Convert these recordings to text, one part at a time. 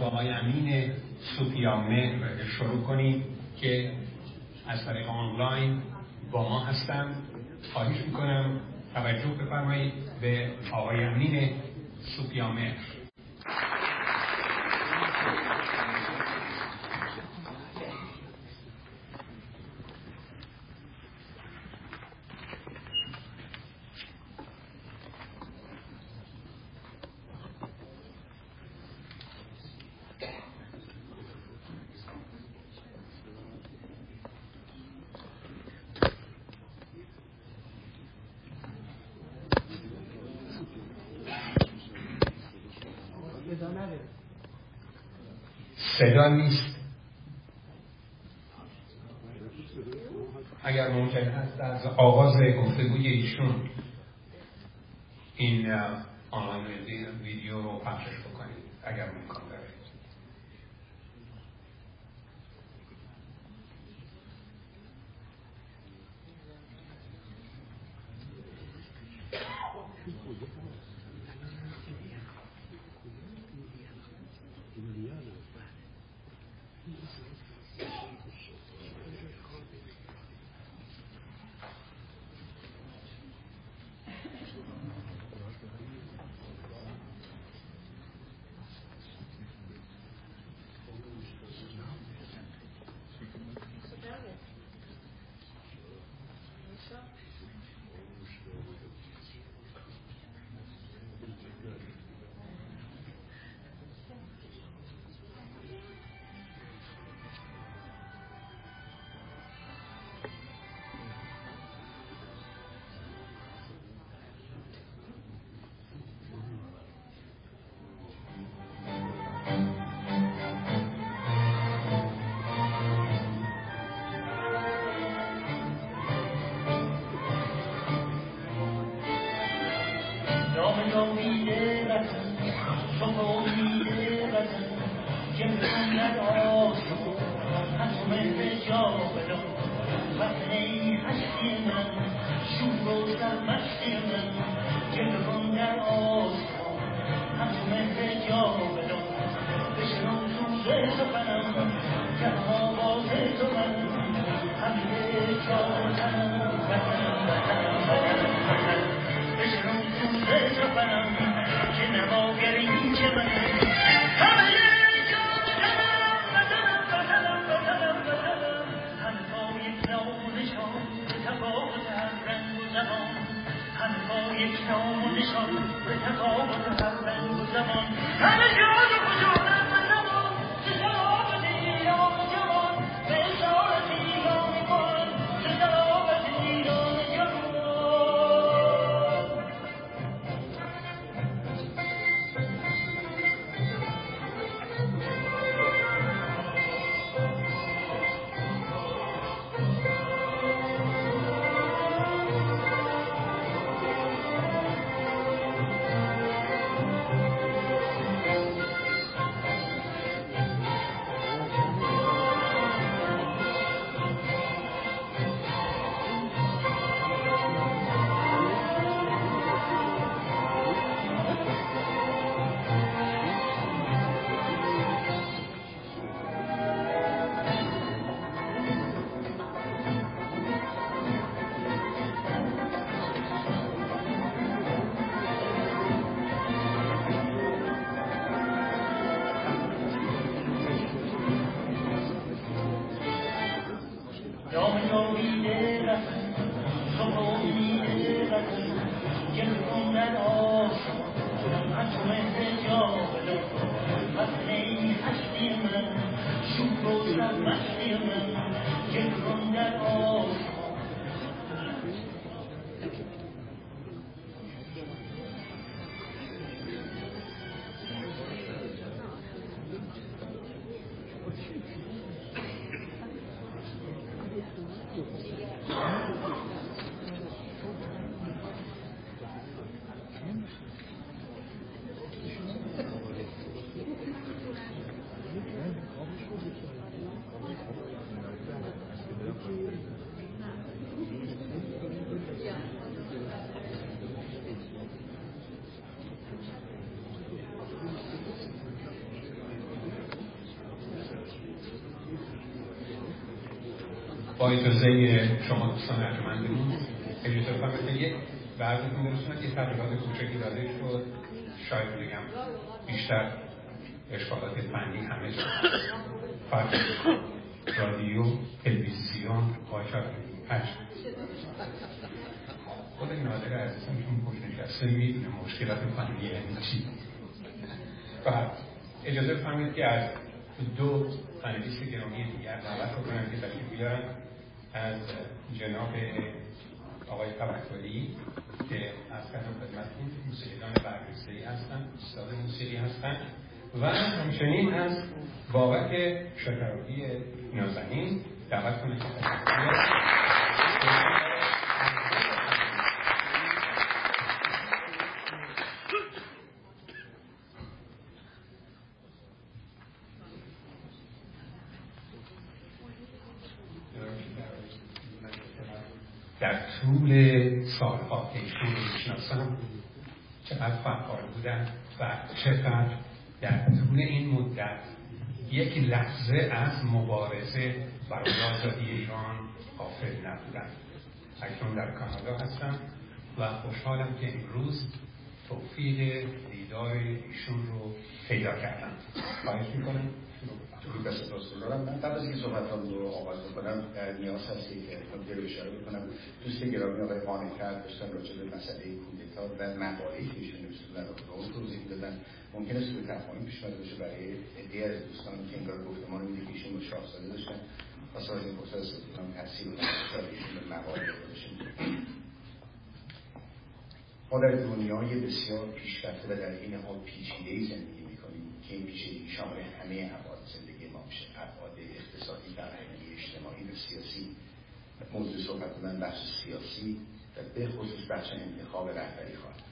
جناب آقای امین سوپیامه شروع کنیم که از طریق آنلاین با ما هستم. خواهش می‌کنم توجه بفرمایید به آقای امین سوپیامه وطن تو امید وطن که محمد آسو از مهر جا بدان وطن ای هستی من شور و سرمست من جلوان در آسو مثل این هشتی من شور و با اجازه شما دوستان ارجمندمون اجازه بفرمایید یک بعضتون برسونم که تبلیغات کوچکی داده شد. شاید بگم بیشتر اشکالات فنی همه فرق رادیو تلویزیون باشد هشت. خود نادر عزیزم چون پشت نشسته می‌دونه مشکلات فنی یعنی چی. و اجازه بفرمایید که از دو پنلیست گرامی دیگر دعوت رو کنم که تشریف بیارن. از جناب آقای توکلی که از کردم خدمتتون موسیقیدان برگزیدگی هستن استاد موسیقی هستن و همچنین از بابک شکراتی نازنین دعوت کنید که در طول سالها که ایشون رو می‌شناسم چقدر فعال بودن و چقدر در طول این مدت یک لحظه از مبارزه برای آزادی ایران غافل نبودن. اکنون در کانادا هستم و خوشحالم که امروز توفیق دیدار ایشون رو پیدا کردم. خواهش می‌کنم. درود بر سپاسگزارم دارم من قبل از اینکه صحبتام رو آغاز بکنم نیاز هستی که نکته رو اشاره بکنم دوست گرامی آقای قانعتر داشتن راجع به مسئله کودتا و مقاله‌ای که ایشون نوشتن در اون توضیح دادن ممکنه سوء تفاهمی پیش اومده باشه برای عده از دوستان که انگار گفتمان میده که ایشون رو شاهزاده داشتن واسه از این استفاده کنم تاثیر رو ایشون به مقاله داشتن ما در دنیای بسیار پیشرفته و در این حال پیچیده زندگی می‌کنیم که این پیچیدگی شامل همه میشه. ابعاد اقتصادی فرهنگی اجتماعی و سیاسی. موضوع صحبت من بخش سیاسی و به خصوص بخش انتخاب رهبری خواهد.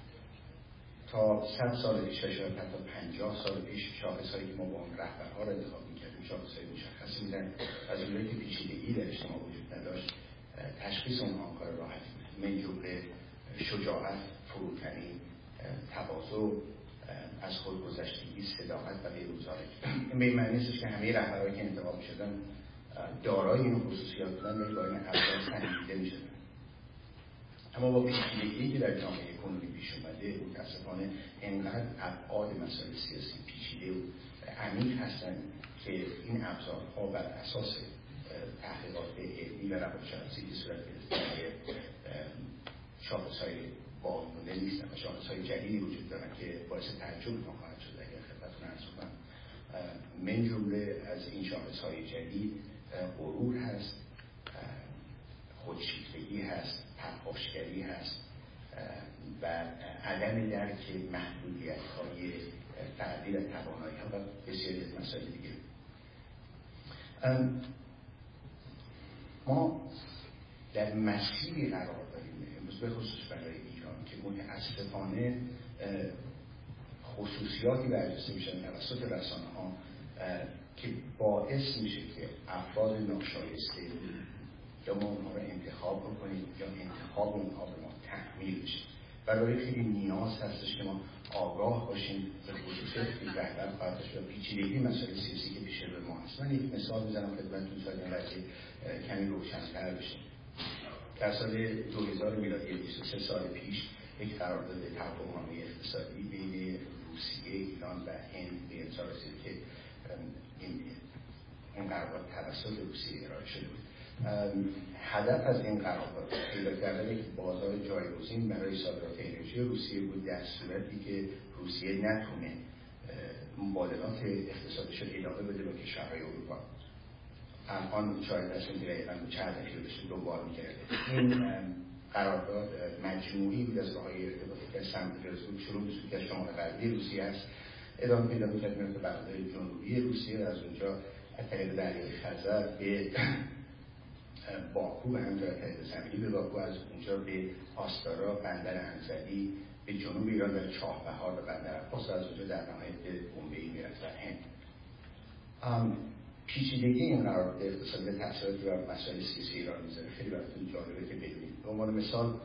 تا صد سال پیش شاید تا پنجاه سال پیش شاخص هایی که ما با اون رهبرها رو انتخاب می‌کردیم شاخص های مشخصی میدن از اونجایی که پیچیدگی در اجتماع وجود نداشت تشخیص اونها کار راحت بود. شجاعت فروتنی تواضع از خودگذشتگی صداقت و بیروزاری این به معنی نیستش که همه رهبرهایی که انتخاب شدن دارای این خصوصیات بودن ولی با این ابزار سنجیده می‌شدن. اما با پیچیدگی که در جامعه کنونی پیش اومده متاسفانه انقدر ابعاد مسائل سیاسی پیچیده و عمیق هستن که این ابزارها بر اساس تحقیقات علمی و روانشناسی که صورت گرفته شاخص های باقیمونده نیستن و شاخص های جدیدی وجود دارن که باعث تعجب ما خواهد شد اگر خدمتتون ارز کنم. من جمله از این شاخص های جدید غرور هست خودشیفتگی هست پرخاشگری هست و عدم درک محدودیت های فردی و توانایی ها و بسیاری از مسائل دیگه. ما در مسیری قرار داریم. امروز به خصوص برای ایران که متاسفانه خصوصیاتی برجسته میشن توسط رسانه ها که باعث میشه که افراد ناشایسته یا ما اونها رو انتخاب بکنیم یا انتخاب اونها به ما تحمیل بشه. برای خیلی نیاز هستش که ما آگاه باشیم به خصوصیت که رهبر خواهد و پیچیدگی مسائل سیاسی که پیش رو ما هست. من یک مثال می‌زنم خدمتتون قضیه کمی روشنتر بشه. در سال 2000 میلادی 23 سال پیش یک قرارداد توافقنامه اقتصادی بین روسیه ایران و هند به امضا رسید که این این قرارداد توسط روسیه ارائه شده بود. هدف از این قرارداد پیدا کردن یک بازار جایگزین برای صادرات انرژی روسیه بود در صورتی که روسیه نتونه مبادلات اقتصادش رو ادامه بده با کشورهای اروپا. الان از این دقیقا چند دقیقه بشه دوبار می‌کرده این قرارداد مجموعی بود از راههای ارتباطی که از سمت بود شروع به که شمال غربی روسیه است. ادامه پیدا می‌کرد می‌رفت بغداد جنوبی روسیه از اونجا از طریق دریای خزر به باکو به همجا طریق زمینی به باکو از اونجا به آستارا بندر انزلی به جنوب ایران در چاه بهار و بندر عباس از اونجا در نهایت به بومبئی می‌رفت. هند. پیچیدگی این قرارداد اقتصادی تاثیراتی بر مسائل سیاسی ایران می‌ذاره. خیلی براتون جالبه که ببینید. به عنوان مثال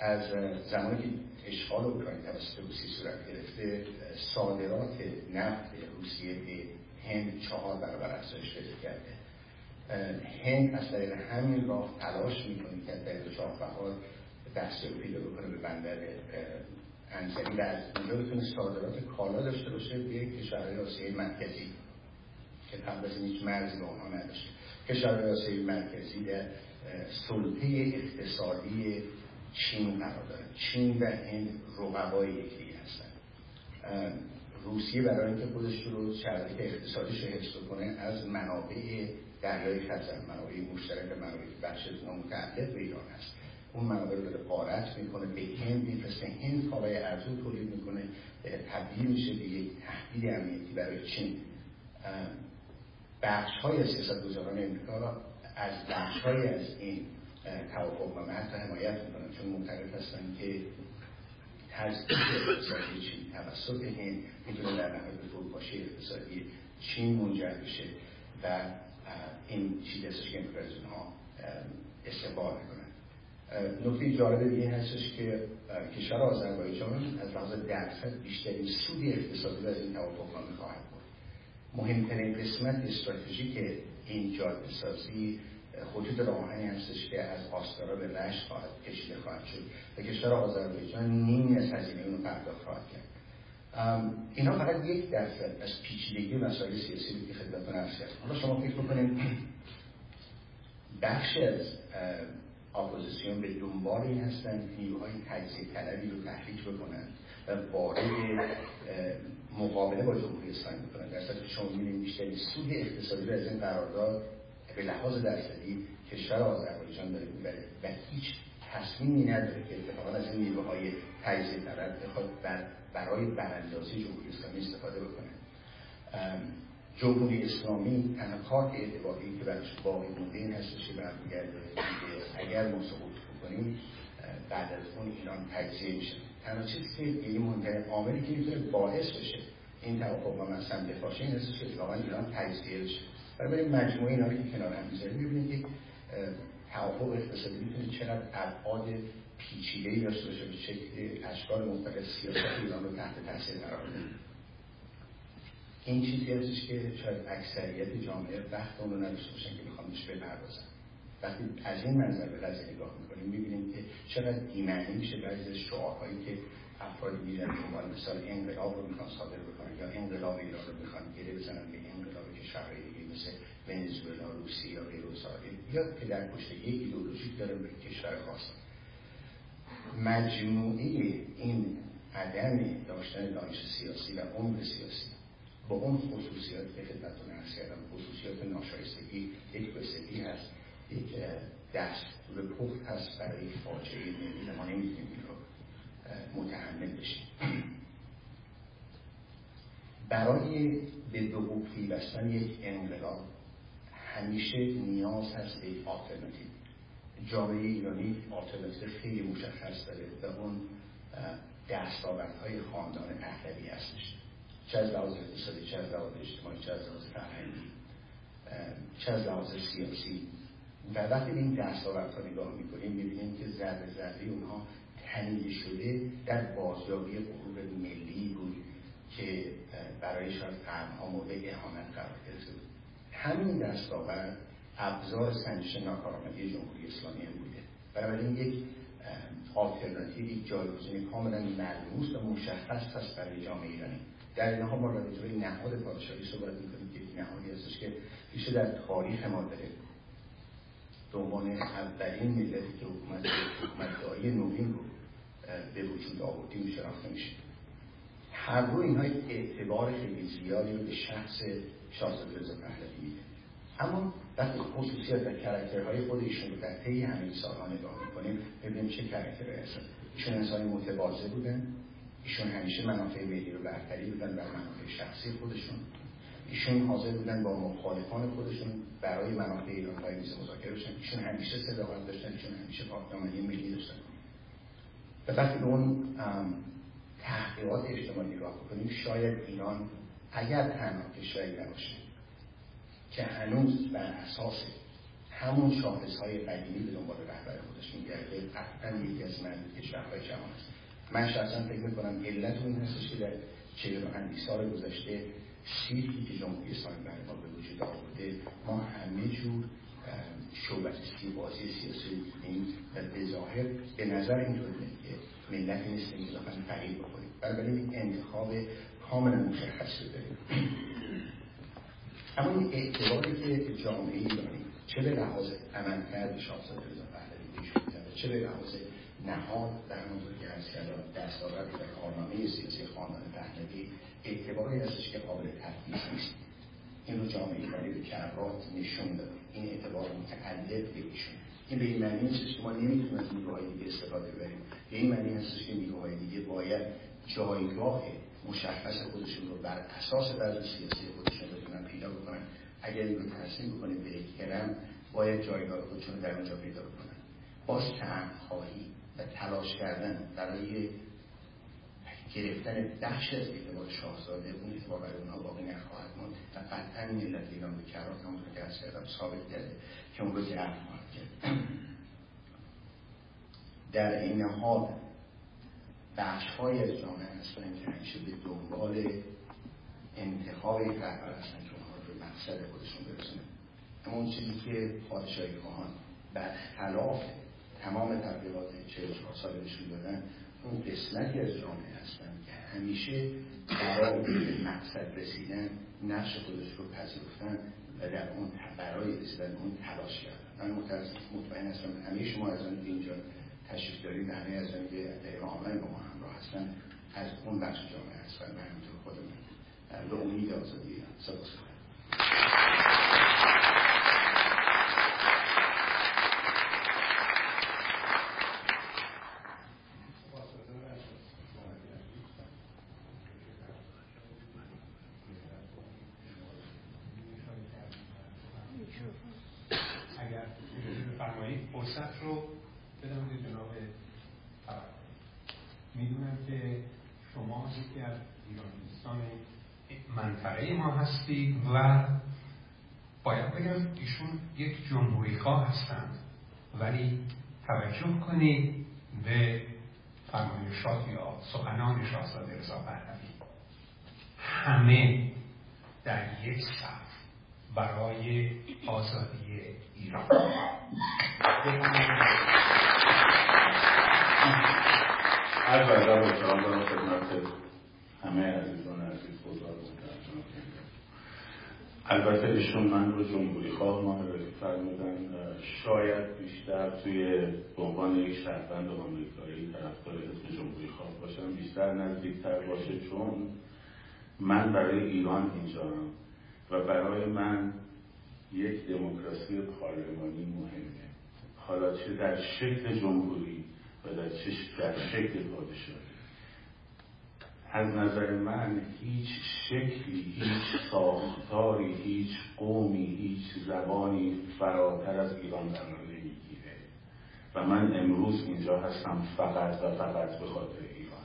از زمانی که اشغال اوکراین توسط روسیه صورت گرفته صادرات نفت روسیه به هند چهار برابر افزایش پیدا کرده. هند از طریق همین راه تلاش می‌کنه که در چهار بهار دستیابی پیدا بکنه به بندر انزلی و از اونجا بتونه صادرات کالا داشته باشه به کشورهای آسیای مرکزی. که این هیچ مرزی به اونها نداشته. آسیای مرکزی در سلطه اقتصادی چین قرار داره. چین و هند رقبای یکی هستن. روسیه برای اینکه خودش رو شرایط اقتصادیش رو حفظ کنه از منابع دریای خزر منابع مشترک منابع بخش متعلق به ایران هست. اون منابع رو داره قارت می‌کنه به هند میفرسته. هند کالای ارزون تولید می‌کنه تبدیل میشه به یک تهدید امنیتی برای چین. بخش های سیاست گذاران امریکا از بخش های از این توافق و حتی حمایت می‌کنن چون معتقد هستن که تزدیق اقتصادی چین توسط هند می‌تونه در نهایت به فروپاشی اقتصادی چین منجر بشه و این چیزی هستش که امریکا از اونها استقبال می‌کنن نکته جالب دیگه هستش که کشور آذربایجان از لحاظ درصد بیشترین سود اقتصادی از این توافق نامه خواهد بود مهمترین قسمت استراتژیک این جاده سازی خطوط راهنی هستش که از آستارا به رشت خواهد کشیده خواهد شد و کشور آذربایجان نیمی از هزینه اونو پرداخت خواهد کرد. اینا فقط یک درصد از پیچیدگی مسائل سیاسی بود که خدمتتون عرض کردم. حالا شما فکر بکنید بخش از اپوزیسیون به دنبال این هستند نیروهای تجزیه طلبی رو تحریک بکنن و وارد مقابله با جمهوری اسلامی بکنن در که شما می‌بینید بیشترین سود اقتصادی از این قرارداد به لحاظ درصدی کشور آذربایجان داره می‌بره و هیچ تصمیمی نداره که اتفاقا از این نیروهای تجزیه طلب بخواد بر برای براندازی جمهوری اسلامی استفاده بکنه. جمهوری اسلامی تنها کارت اعتباری که برش باقی مونده این هستش که برمیگرده اگر ما سقوط بکنیم بعد از اون ایران تجزیه میشه. تنها چیزی که این مونده عاملی که می‌تونه باعث بشه این توافق با من سمت باشه این هستش که واقعا ایران تجزیه بشه. برای مجموعه اینا که کنار هم می‌ذاریم می‌بینید که توافق اقتصادی می‌تونه چقدر ابعاد پیچیده ای داشته باشه به شکل اشکال مختلف سیاست ایران رو تحت تاثیر قرار بده. این چیزی هستش که شاید اکثریت جامعه وقت اون رو نداشته باشن که بخوام بهش بپردازن. وقتی از این منظر به قضیه نگاه می‌کنیم می‌بینیم که چقدر ایمنی میشه بعضی از شعارهایی که افرادی میرن عنوان مثال انقلاب رو می‌خوان صادر بکنن یا انقلاب ایران رو می‌خوان گره بزنن به انقلاب کشورهای دیگه مثل ونزوئلا روسیه یا غیر یا که در پشت یک ایدئولوژی داره به کشور خاص مجموعه این عدم داشتن دانش سیاسی و عمر سیاسی با اون خصوصیات که خدمتتون عرض کردم خصوصیات ناشایستگی یک بسگی هست. یک دستور پخت هست برای فاجعه ملی ما نمی‌تونیم این رو متحمل بشیم. برای به دو پیوستن یک انقلاب همیشه نیاز هست به یک آلترناتیو. جامعه ایرانی آلترناتیو خیلی مشخص داره و اون دستاوردهای خاندان پهلوی هستش. چه از لحاظ اقتصادی چه از لحاظ اجتماعی چه از لحاظ فرهنگی چه از لحاظ سیاسی. و وقتی این دستاوردها نگاه می‌کنیم می‌بینیم که ذره ذره اونها تنیده شده در بازیابی غرور ملی بود که برای شاید قرنها مورد اهانت قرار گرفته بود. همین دستاورد ابزار سنجش ناکارآمدی جمهوری اسلامی هم بوده. بنابراین یک آلترناتیو یک جایگزین کاملا ملموس و مشخص هست برای جامعه ایرانی. در این حال ما راجع به نهاد پادشاهی صحبت می‌کنیم که نهادی هستش که پیش در تاریخ ما داره. به عنوان اولین ملتی که حکومت حکومت نوین رو به وجود آوردیم شناخته میشه هر دو اینها اعتبار خیلی زیادی رو به شخص شاهزاده رضا پهلوی میده. اما وقتی خصوصیت و character های خود ایشون رو در طی همین سالها نگاه می‌کنیم ببینیم چه character هایی هستن. ایشون انسان متواضع بودن. ایشون همیشه منافع ملی رو برتری دادن بر منافع شخصی خودشون. ایشون حاضر بودن با مخالفان خودشون برای منافع ایران پای میز مذاکره بشن. ایشون همیشه صداقت داشتن ایشون همیشه پاکدامنی ملی داشتن. و وقتی به اون تحقیقات اجتماعی نگاه بکنیم شاید ایران اگر تنها کشوری نباشه که هنوز بر اساس همون های قدیمی به دنبال رهبر خودش میگرده قطعا یکی از معدود کشورهای جهان است. من شخصا فکر می‌کنم علت اون هستش که در چهل و سال گذشته سیری که جمهوری اسلامی برای ما به وجود آورده ما همه جور شعبت بازی سیاسی دیدیم و به ظاهر به نظر اینطور که ملت نیستیم که اضافا فقیر بخوریم بنابراین انتخاب کاملا مشخص داریم. اما این اعتباری که جامعه ایرانی چه به لحاظ عملکرد شاهزاده رضا پهلوی چه به لحاظ نهاد در همونطور که از کردم دستاورد و کارنامه سیاسی خاندان پهلوی اعتباری هستش که قابل تفکیک نیست. این رو جامعه ایرانی به کرات نشون داد. این اعتبار متعلق به ایشون این به این معنی نیستش که ما نمی‌تونیم از نیروهای دیگه استفاده ببریم به این معنی هستش که نیروهای دیگه باید جایگاه مشخص خودشون رو بر اساس وضع سیاسی خودشون بتونن پیدا بکنن. اگر این ترسیم بکنیم به احترام باید جایگاه خودشون در اونجا پیدا بکنن. باز خواهی و تلاش کردن برای گرفتن بخش از اعتبار شاهزاده اون اعتبار برای اونها باقی نخواهد ماند. و قطعا ملت ایران به کرات همونطور که از کردم ثابت کرده که اون رو ضعف خواهد کرد. در این حال بخش های از جامعه هستن که همیشه به دنبال انتخاب رهبر هستن که اونها رو به مقصد خودشون برسونه اما اون چیزی که پادشاهی خواهان خلاف تمام تبلیغات 44 ساله بهشون دادن اون قسمتی از جامعه هستن که همیشه برای مقصد رسیدن نقش خودش رو پذیرفتن و در اون برای رسیدن اون تلاش کردن. من مطمئن هستم همه شما از که اینجا تشریف دارید همه از که در آنلاین با ما همراه هستن. از اون بخش جامعه هستن و همینطور خود من به امید آزادی. سپاس فرصت رو بدم به جناب می‌دونم که شما یکی از ایرانیستان هستید و باید بگم ایشون یک جمهوری خواه هستند. ولی توجه کنید به فرمایشات یا سخنان شاهزاده رضا پهلوی. همه در یک صف برای آزادی ایران هر برادر با احترام دارم خدمت همه عزیزان عزیز بزرگ البته ایشون من رو جمهوری خواه معرفی فرمودن شاید بیشتر توی عنوان یک شهروند آمریکایی طرفدار اسم جمهوری خواه باشم بیشتر نزدیکتر باشه چون من برای ایران اینجام و برای من یک دموکراسی پارلمانی مهمه. حالا چه در شکل جمهوری و در, در شکل پادشاهی. از نظر من هیچ شکلی هیچ ساختاری هیچ قومی هیچ زبانی فراتر از ایران قرار نمی‌گیره و من امروز اینجا هستم فقط و فقط به خاطر ایران.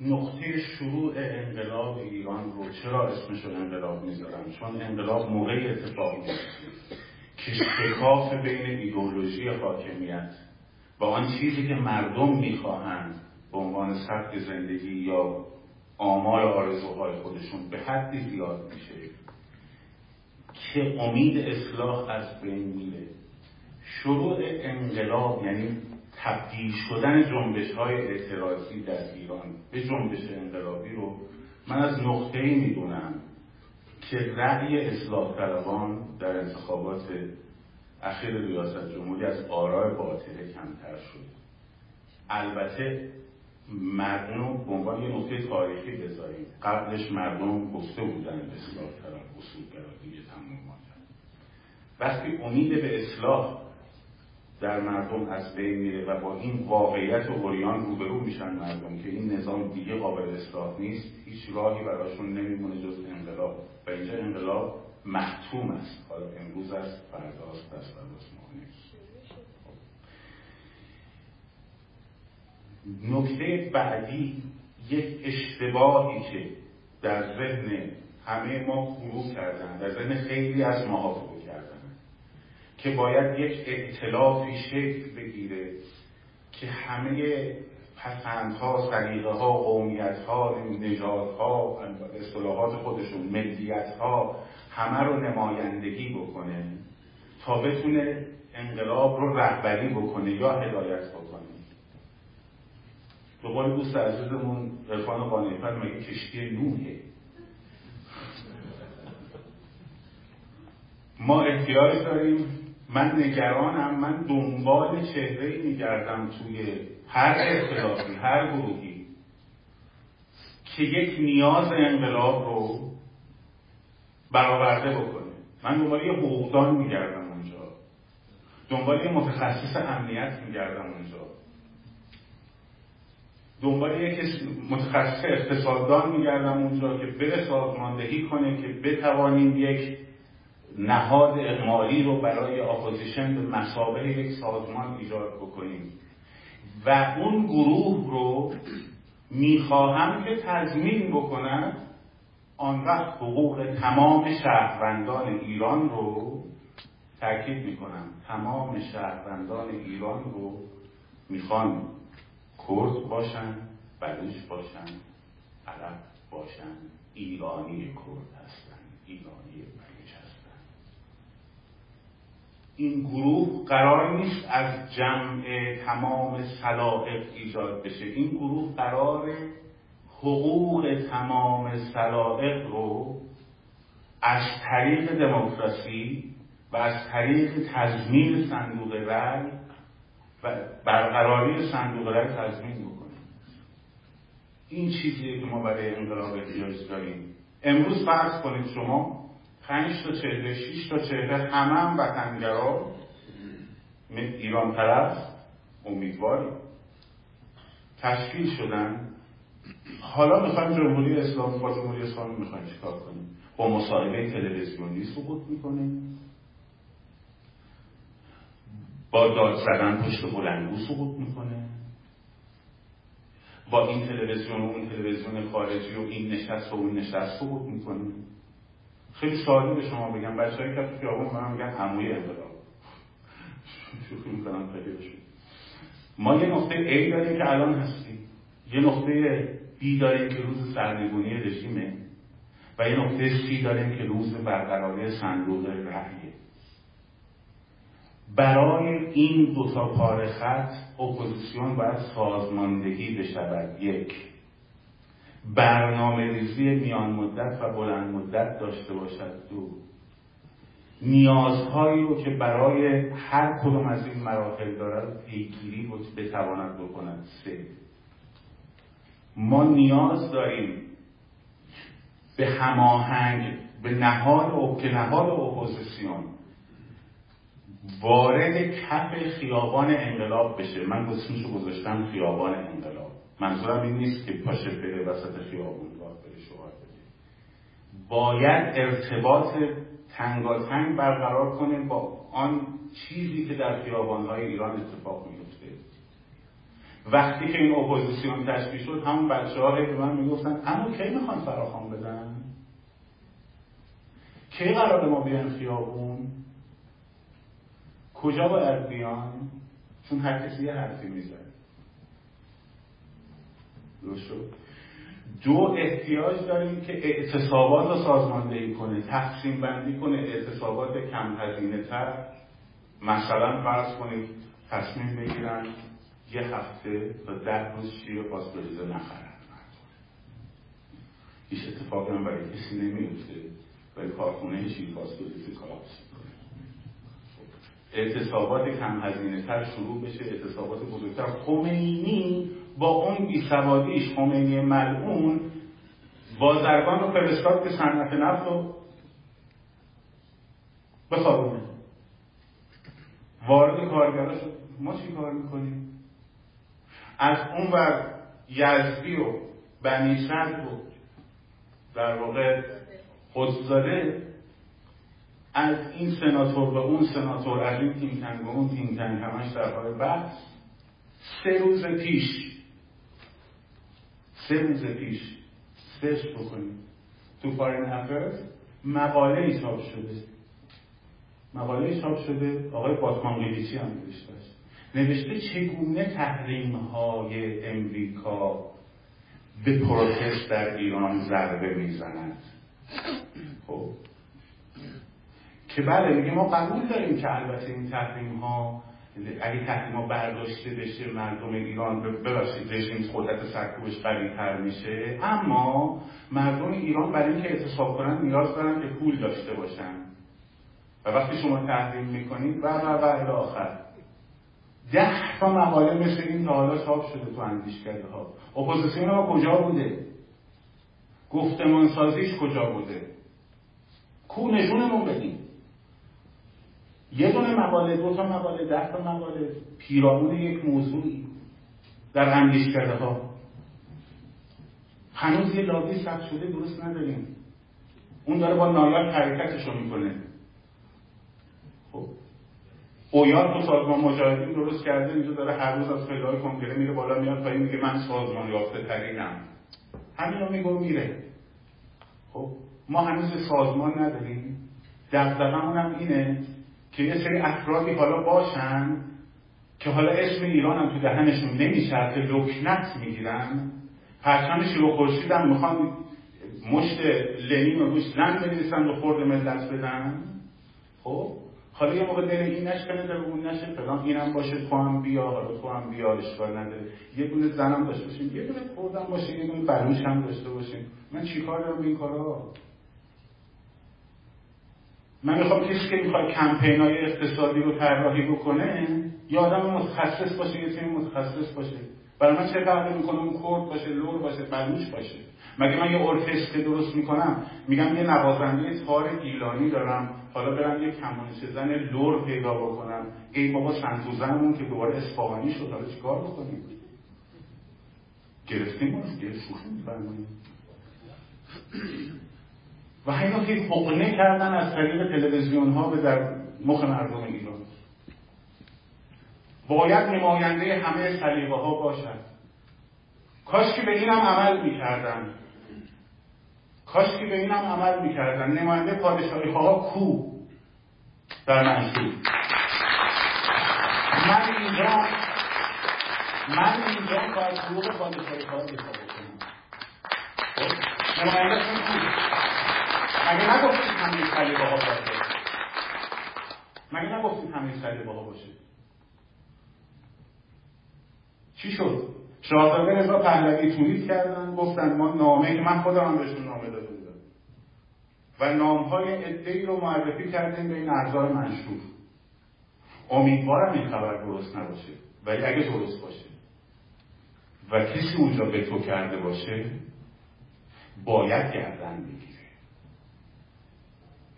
نقطه شروع انقلاب ایران رو چرا اسمش رو انقلاب می‌ذارم؟ چون انقلاب موقعی اتفاق میفته که شکاف بین ایدولوژی حاکمیت و آن چیزی که مردم می‌خواهند به عنوان سبک زندگی یا آمال آرزوهای خودشون به حدی زیاد میشه. که امید اصلاح از بین میره. شروع انقلاب یعنی تبدیل شدن جنبش های اعتراضی در ایران به جنبش انقلابی رو من از نقطه ای می‌دونم. که رأی اصلاح طلبان در انتخابات اخیر ریاست جمهوری از آرای باطله کمتر شد. البته مردم به عنوان یه نقطه تاریخی بذاریم. قبلش مردم گفته بودن اصلاح طلب اصولگرا دیگه تموم ماندن. وقتی امید به اصلاح در مردم از بین میره و با این واقعیت و قریان روبرو میشن مردم که این نظام دیگه قابل اصلاح نیست هیچ راهی براشون نمیمونه جز انقلاب. و اینجا انقلاب محتوم است. حالا امروز است فرداست دست فرداست نکته بعدی یک اشتباهی که در ذهن همه ما فرو کردن در ذهن خیلی از ماها که باید یک اعتلافی شکل بگیره که همه پسندها سلیقه ها قومیت ها نژادها اصطلاحات خودشون ملیت ها همه رو نمایندگی بکنه تا بتونه انقلاب رو رهبری بکنه یا هدایت بکنه. به قول دوست عزیزمون عرفان قانیفر مگه کشتی نوحه؟ ما احتیاج داریم من نگرانم من دنبال چهره میگردم توی هر اختلافی هر گروهی. که یک نیاز انقلاب رو برآورده بکنه. من دنبال یه حقوقدان میگردم اونجا. دنبال یه متخصص امنیت میگردم اونجا. دنبال یک متخصص اقتصاددان میگردم اونجا که بره سازماندهی کنه که بتوانیم یک نهاد اقماری رو برای اپوزیشن به مثابه یک سازمان ایجاد بکنیم. و اون گروه رو می‌خواهم که تضمین بکنم آن وقت حقوق تمام شهروندان ایران رو تاکید می‌کنم. تمام شهروندان ایران رو می‌خوان کرد باشن بلوچ باشن عرب باشن ایرانی کرد هستن ایرانی بلوچ هستن این گروه قرار نیست از جمع تمام سلائق ایجاد بشه. این گروه قرار حقوق تمام سلائق رو از طریق دموکراسی و از طریق تضمین صندوق رأی و برقراری صندوق رأی تضمین بکنیم این چیزیه که ما برای انقلاب احتیاج داریم. امروز فرض کنید شما پنج تا چهره شیش تا چهره همه هم وطنگرا. ایران طرف امیدواری. تشکیل شدن. حالا می‌خوایم جمهوری اسلامی با جمهوری اسلامی می‌خوایم چیکار کنیم؟ با مصاحبه تلویزیونی سقوط می‌کنیم. با داد زدن پشت بلندگو سقوط می‌کنه. با این تلویزیون و اون تلویزیون خارجی و این نشست و اون نشست سقوط می‌کنه. خیلی ساده به شما بگم. بچه های که تو خیابون من میگن عموی انقلاب شوخی می‌کنم خیلی ما یه نقطه A داریم که الان هستیم. یه نقطه B داریم که روز سرنگونی رژیمه. و یه نقطه C داریم که روز برقراری صندوق رأیه برای این دو تا پاره خط اپوزیسیون باید سازماندهی بشود. یک. برنامه ریزی میان مدت و بلند مدت داشته باشد دو. نیازهایی رو که برای هر کدوم از این مراحل دارد پیگیری رو بتواند بکند. سه. ما نیاز داریم به هماهنگ به نهاد که نهاد اپوزیسیون وارد کف خیابان انقلاب بشه. من اسمشو گذاشتم خیابان انقلاب. منظورم این نیست که پاشه بره وسط خیابون راه بره شعار بده باید ارتباط تنگاتنگ برقرار کنه با آن چیزی که در خیابانهای ایران اتفاق میفته وقتی که این اپوزیسیون تشکیل شد همون بچه ها به من می‌گفتن اما کی می‌خوان فراخوان بدن؟ کی قرار ما بیان خیابون؟ کجا باید بیان؟ چون هر کسی یه حرفی می‌زد دو احتیاج داریم که اعتصابات رو سازماندهی کنه تقسیم بندی کنه اعتصابات کم هزینه تر. مثلا فرض کنید تصمیم بگیرن یه هفته تا ده روز شیر پاسپریزه نخرن. هیچ اتفاقی هم برای کسی نمیفته. برای کارخونه شیر پاسپریزه کلاپس اعتصابات کم هزینه تر شروع بشه. اعتصابات بزرگتر. خمینی با اون بیسوادیش خمینی ملعون بازرگان رو فرستاد که صنعت نفت رو بخوابونه وارد کارگرا شد ما چی کار می‌کنیم؟ از اون ور یزدی و بنی و در واقع خودزاده از این سناتور به اون سناتور از این تیم تنگ به اون تیم تنگ همش در حال بحث. سه روز پیش سه روز پیش سرچ بکنید تو فارین افرز مقاله ای چاپ شده. مقاله ای چاپ شده. آقای باتمان قیلیچی هم نوشته نوشته چگونه تحریم های امریکا به پروتست در ایران ضربه می‌زند خب. که بله میگه ما قبول داریم که البته این تحریم ها اگه ها برداشته بشه مردم ایران ببخشید رژیم قدرت سرکوبش تر میشه. اما مردم ایران برای اینکه اعتصاب کنن نیاز دارن که پول داشته باشن. و وقتی شما تحریم می‌کنید و و و آخر. ده تا مقاله مثل این حالا چاپ شده تو اندیشکده ها اپوزیسیون ما کجا بوده؟ گفتمان سازیش کجا بوده؟ کو نشونمون بدیم؟ یه دونه مقاله دو تا مقاله ده تا مقاله. پیرامون یک موضوعی در اندیشکده ها. هنوز یه لابی ثبت شده درست نداریم. اون داره با نایاک حرکتش رو می‌کنه. خب. اویان تو سازمان مجاهدین درست کرده اینجا داره هر روز از فلای کنگره میره بالا میاد پایین میگه من سازمان یافته ترینم. همین رو میگو میره. خب. ما هنوز سازمان نداریم. دقدقمون هم اینه که یه سری افرادی حالا باشن که حالا اسم ایران هم تو دهنشون نمیشه که لکنت می‌گیرن. پرچم شروع خورشید هم می‌خوان مشت لنین رو روش زن بنویسن و خورد ملت بدن. خب؟ حالا یه موقع دل این نشکنه دل اون نشه فلان اینم باشه تو هم بیا حالا تو هم بیا اشکال نداره. یه دونه زنم داشته باشیم یه دونه خوردم باشه یه دونه بلوش هم داشته باشیم. من چیکار دارم این کارا؟ من می‌خوام کسی که می‌خواد کمپین های اقتصادی رو طراحی بکنه یه آدم متخصص باشه یه تیم متخصص باشه. برای من چه فرقی می‌کنه اون کرد باشه لر باشه بلوچ باشه؟ مگه من یه ارکستر درست می‌کنم؟ میگم یه نوازنده تار گیلانی دارم حالا برم یه کمانچه زن لر پیدا بکنم. ای بابا سنتورزنمون که دوباره اصفهانی شد حالا چیکار بکنیم؟ گرفتیم گرفتیم و همین که حقنه کردن از طریق تلویزیون ها به در مخ مردم ایران. باید نماینده همه سلیقه ها باشد. کاش که به اینم عمل می‌کردن. کاش که به اینم عمل می‌کردن. نماینده پادشاهی ها کو در منصور من اینجا من اینجا باید حقوق پادشاهی ها دفاع بکنم. خب؟ نماینده مگه نگفتید همین سلیقه ها باشه؟ مگه نگفتید همین سلیقه ها باشه؟ چی شد؟ شاهزاده رضا پهلوی توییت کردن گفتن ما نامه که من خودم هم بهشون نامه داده بودم. و نامهای ادهی رو معرفی کردیم به این اعضای منشور. امیدوارم این خبر درست نباشه ولی اگه درست باشه. و کسی اونجا به تو کرده باشه باید گردن بگیر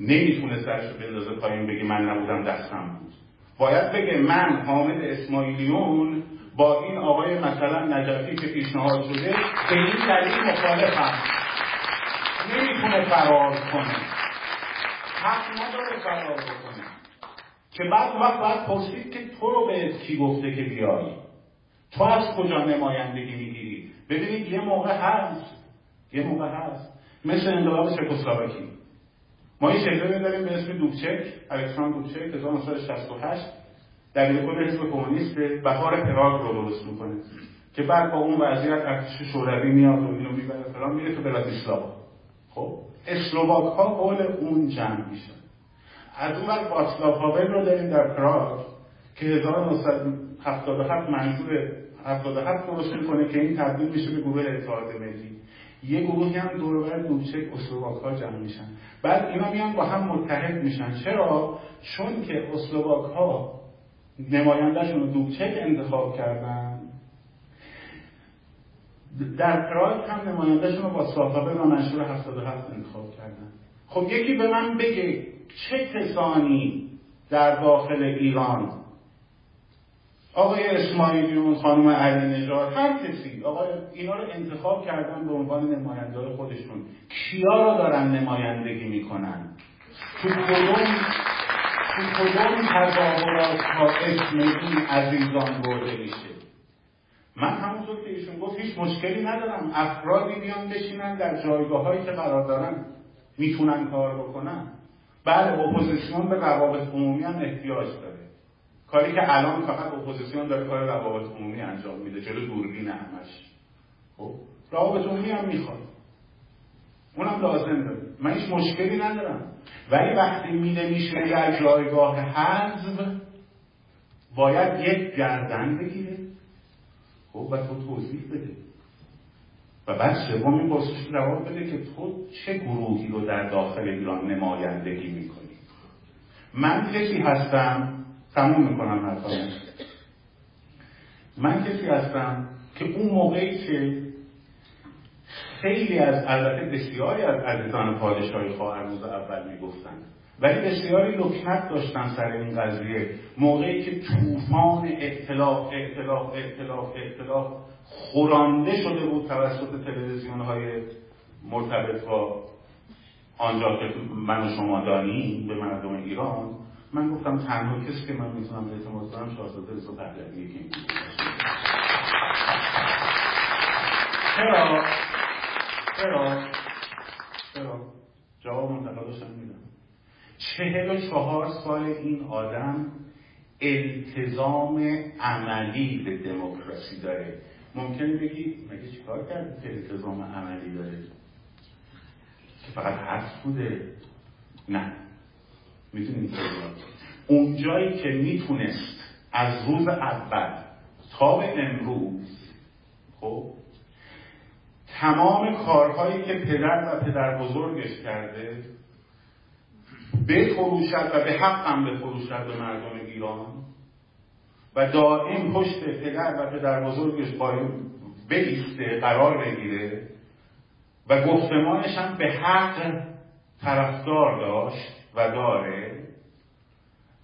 نمی‌تونه سرشو بندازه پایین بگه من نبودم دستم بود. باید بگه من حامد اسماعیلیون با این آقای مثلا نجفی که پیشنهاد شده به این دلیل مخالفم. نمی‌تونه فرار کنه. حق نداره فرار بکنه. که بعد وقت باید پرسید که تو رو به کی گفته که بیایی تو از کجا نمایندگی می‌گیری؟ ببینید یه موقع هست. یه موقع هست. مثل انقلاب چکسلواکی ما یه شکلی داریم به اسم دوبچک الکساندر دوبچک 1968 در کل حزب کمونیست بهار پراگ رو درست می‌کنه که بعد با اون وضعیت ارتش شوروی میاد و اینو می‌بره فلان میره تو براتیسلاوا خب؟ اسلوواک ها دور اون جمع میشن. از اون ور واتسلاو هاول رو داریم در پراگ که 1977 منشور 77 درست می‌کنه که این تبدیل میشه به گروه اتحاد ملی. یه گروهی هم دور و بر دوبچک اسلوواک ها جمع میشن. بعد اینا میان با هم متحد میشن. چرا؟ چون که اسلوواک ها نمایندهشون رو دوبچک انتخاب کردن. در پراگ هم نمایندهشون رو با صاحبه و منشور 77 انتخاب کردن. خب یکی به من بگه چه کسانی در داخل ایران آقای اسماعیلیون خانم علی نژاد هر کسی. آقای اینا رو انتخاب کردن به عنوان نماینده خودشون. کیا رو دارن نمایندگی می‌کنن؟ تو کدوم تو کدوم تظاهرات ها اسم این عزیزان برده میشه؟ من همونطور که ایشون گفت هیچ مشکلی ندارم. افرادی بیان بشینن در جایگاه هایی که قرار دارن. می‌تونن کار بکنن. بله اپوزیسیون به روابط عمومی هم احتیاج داره. کاری که الان فقط اپوزیسیون داره کار روابط عمومی انجام میده جلو دوربین همش. خب؟ روابط عمومی هم می‌خواد. اونم لازم داره. من هیچ مشکلی ندارم. ولی وقتی میده میشه در جایگاه حذف باید یک گردن بگیره. خب و تو توضیح بده. و بعد سوم این پرسش جواب بده که تو چه گروهی رو در داخل ایران نمایندگی می‌کنی؟ من کسی هستم تموم می‌کنم حرفا. من کسی هستم که اون موقعی که خیلی از البته بسیاری از عزیزان پادشاهی روز اول می‌گفتن ولی بسیاری لکنت داشتن سر این قضیه. موقعی که طوفان اختلاف اختلاف اختلاف اختلاف خورانده شده بود توسط تلویزیون های مرتبط با آنجا که من و شما دانیم به مردم ایران. من گفتم تنها کسی که من می‌تونم اعتماد کنم شاهزاده رضا پهلویه که چرا؟ چرا؟ چرا؟ جواب منتقداشم میدم. چهل و چهار سال این آدم التزام عملی به دموکراسی داره. ممکن بگی مگه چیکار کرد که التزام عملی داره؟ که فقط حرف بوده؟ نه. می‌تونید اون جایی که می‌تونست از روز اول تا به امروز خب تمام کارهایی که پدر و پدر بزرگش کرده بفروشد و به حقم بفروشد به مردم ایران و دائم پشت پدر و پدر بزرگش قایم بیسته قرار بگیره و گفتمانش هم به حق طرفدار داشت و داره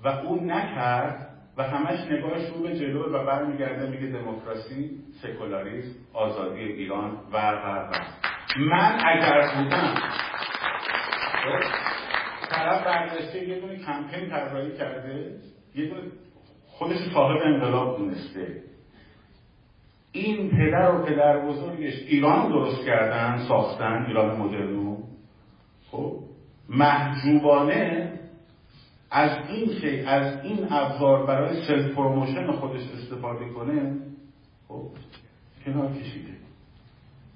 و اون نکرد و همش نگاهش رو به جلو و برمیگرده میگه دموکراسی سکولاریسم آزادی ایران و و من اگر بودم خب، طرف برگشته یه دونه کمپین طراحی کرده یه دونه خودش صاحب انقلاب دونسته. این پدر و پدر بزرگش ایران درست کردن ساختن ایران مدرنو خب محجوبانه از این که از این ابزار برای self promotion خودش استفاده کنه خب کنار کشیده.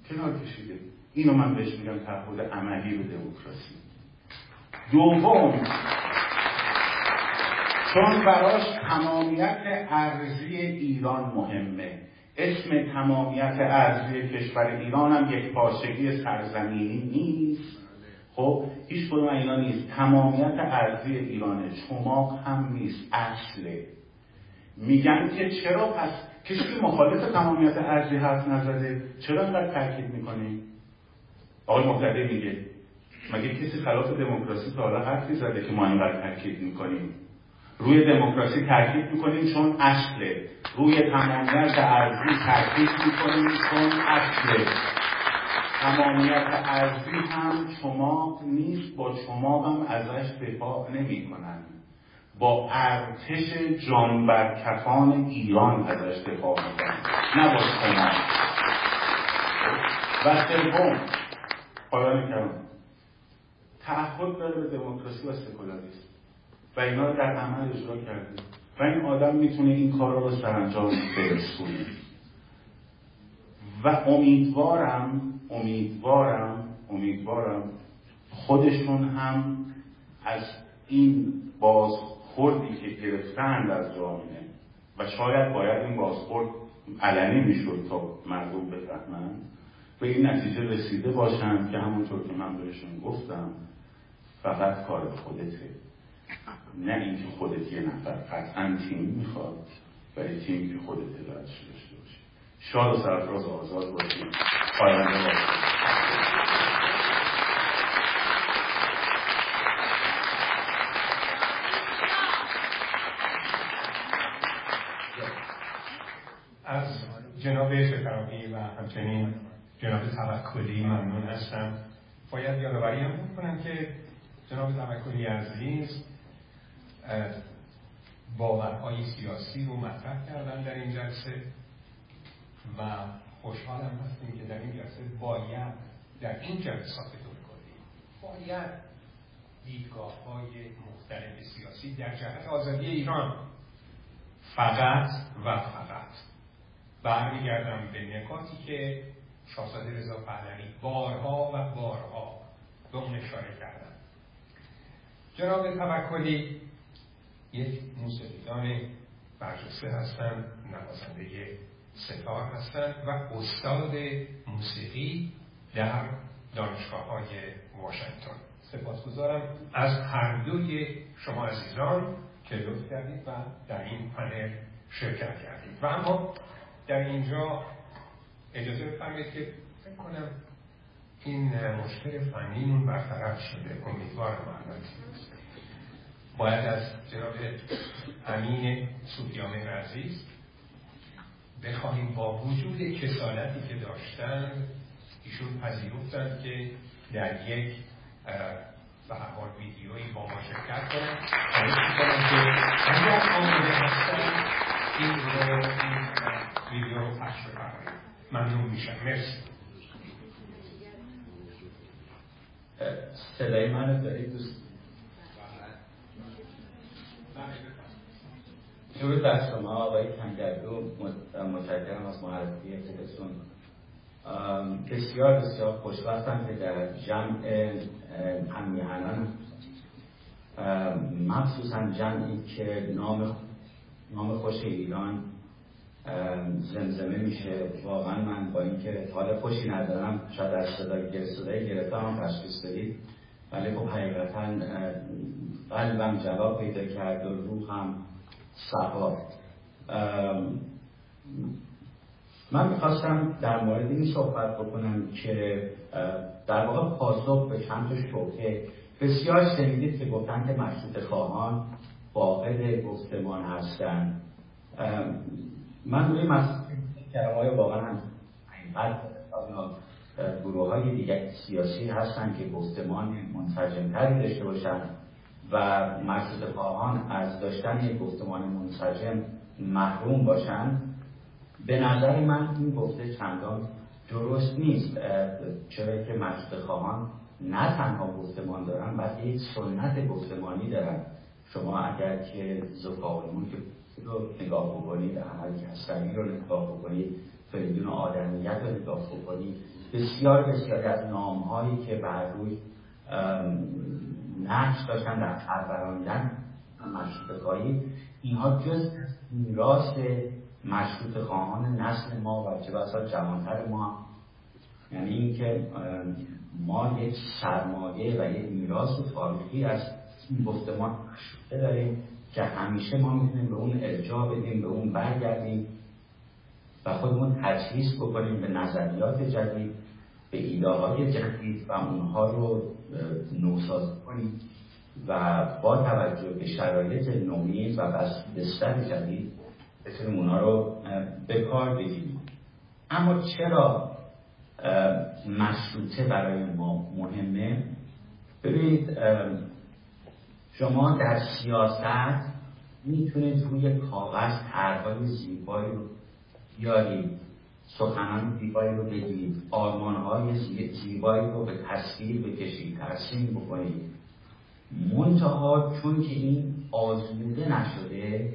کنار کشیده. اینو من بهش میگم تعهد عملی به دموکراسی. دوم چون براش تمامیت ارضی ایران مهمه. اسم تمامیت ارضی کشور ایران هم یکپارچگی سرزمینی نیست. خب هیچ کدوم اینا نیست. تمامیت ارزی ایرانه. چماق هم نیست. اصله. میگن که چرا پس کسی مخالف تمامیت ارزی حرف نزده چرا اینقدر تاکید می‌کنی آقای مقتدی میگه مگه کسی خلاف دموکراسی تا حالا حرفی زده که ما اینقدر تاکید می‌کنیم؟ روی دموکراسی تاکید می‌کنیم چون اصله. روی تمامیت ارزی تاکید می‌کنیم چون اصله. تمامیت ارزی هم چماق نیست با چماق هم ازش دفاع نمی کنن. با ارتش جانبرکفان ایران ازش دفاع می‌کنن نه با چماق و سوم پایان کردم تعهد داره به دموکراسی و سکولاریسم و اینا رو در عمل اجرا کرده. و این آدم می‌تونه این کار رو سرانجام برسونه و امیدوارم امیدوارم امیدوارم خودشون هم از این بازخوردی که گرفتند از جامعه و شاید باید این بازخورد علنی می‌شد تا مردم بفهمند به این نتیجه رسیده باشند که همونطور که من بهشون گفتم فقط کار خودته. نه اینکه خودت یه نفر قطعا تیم می‌خواد ولی تیم که خودت داشته باشه شاد و سرفراز آزاد باشیم باشیم از جناب شکرامی و همچنین جناب توکلی ممنون هستم. باید یادآوری هم کنم که جناب توکلی عزیز باورهای سیاسی رو مطرح کردن در این جلسه و خوشحالم هستیم که در این جلسه باید در این جلسات کلی باید دیدگاه های مختلف سیاسی در جهت آزادی ایران فقط و فقط برمیگردم به نکاتی که شاهزاده رضا پهلوی بارها و بارها به اون اشاره کردن. جناب توکلی یک موسیقیدان برجسته هستند نوازنده ستار هستند و استاد موسیقی در دانشگاه های واشنگتن. سپاسگزارم از هر دوی شما عزیزان که لطف کردید و در این پنل شرکت کردید. و اما در اینجا اجازه بفرمایید که فکر کنم این مشکل فنیمون برطرف شده. امیدوارم البته. باید از جناب امین سوفیامه عزیز بخواهیم با وجود کسالتی که داشتند ایشون پذیرفتند که در یک به هر حال ویدیویی با ما شرکت کنند خواهش می‌کنم که اگر آماده هستن این رو این ویدیو رو پخش بفرمایید. ممنون میشم. مرسی. صدای منو دارید دوست؟ درود بر شما آقای کنگردو متشکرم از معرفی خودتون بسیار بسیار خوشبختم که در جمع همیهنان مخصوصا جمعی که نام نام خوش ایران زمزمه میشه. واقعا من با اینکه حال خوشی ندارم شاید از صدای صدای گرفتم هم تشخیص بدید. ولی خب حقیقتا قلبم جواب پیدا کرد و روحم صفا من می‌خواستم در مورد این صحبت بکنم که در واقع پاسخ به چند تا بسیار شنیدید که گفتن که مشروط خواهان فاقد گفتمان هستند من روی مسئله کلمه های واقعا هم گروه های دیگر سیاسی هستن که گفتمان منسجمتری داشته باشن. و مشروط خواهان از داشتن یک گفتمان منسجم محروم باشند به نظر من این گفته چندان درست نیست. چرا که مشروط خواهان نه تنها گفتمان دارن بلکه یک سنت گفتمانی دارن. شما اگر که که رو نگاه بکنید عمل کسری رو نگاه بکنید فریدون آدمیت رو نگاه بکنید بسیار بسیار از نام هایی که بر روی نقش داشتن در پرورانیدن مشروط خواهی اینها جز میراث مشروط خواهان نسل ما و چه بسا جوانتر ما یعنی اینکه ما یک سرمایه و یک میراث تاریخی از گفتمان مشروطه داریم که همیشه ما می‌تونیم به اون ارجاع بدیم به اون برگردیم و خودمون تجهیز بکنیم به نظریات جدید به ایده های جدید و اونها رو نوسازی. کنیم و با توجه به شرایط نوعی و بستر جدید بتونیم اونها رو به کار بگیریم. اما چرا مشروطه برای ما مهمه؟ ببینید شما در سیاست می‌تونید روی کاغذ طرحهای زیبایی رو بیارید. سخنان زیبایی رو بگید آرمانهای زیبایی رو به تصویر بکشید. ترسیم بکنید. منتها چون که این آزموده نشده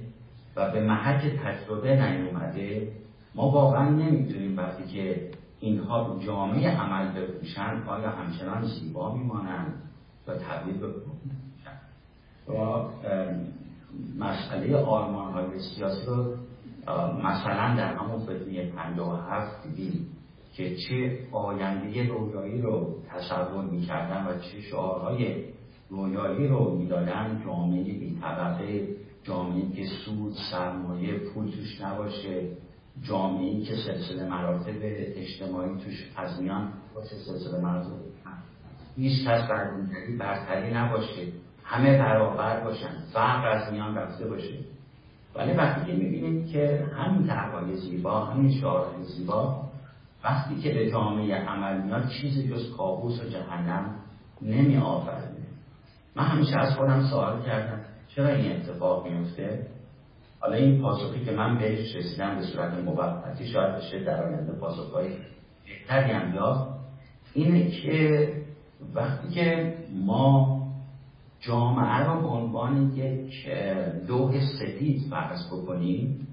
و به محک تجربه نیومده ما واقعا نمی‌تونیم وقتی که اینها جامعه عمل بپوشن آیا همچنان زیبا میمانند و تبدیل به و مسئله آرمان های سیاسی رو مثلا در همون فتنه و هفت دیدیم که چه آینده رویایی رو تصور می‌کردن و چه شعارهای رویایی رو می‌دادن جامعه بی طبقه جامعه که سود سرمایه پول توش نباشه جامعه که سلسله مراتب اجتماعی توش از میان باشه سلسله مراتب. هیچ کس برتری نباشه. همه برابر باشن. فرق از میان رفته باشه. ولی وقتی که می‌بینیم که همین طرحهای زیبا همین شعارهای زیبا وقتی که به جامعه عمل میاد چیزی جز کابوس و جهنم نمی آفرده من همیشه از خودم سوال کردم چرا این اتفاق میفته حالا این پاسخی که من بهش رسیدم به صورت موقتی شاید بشه در آینده پاسخهای بهتری هم اینه که وقتی که ما جامعه رو به عنوان یک لوح سفید فرض بکنیم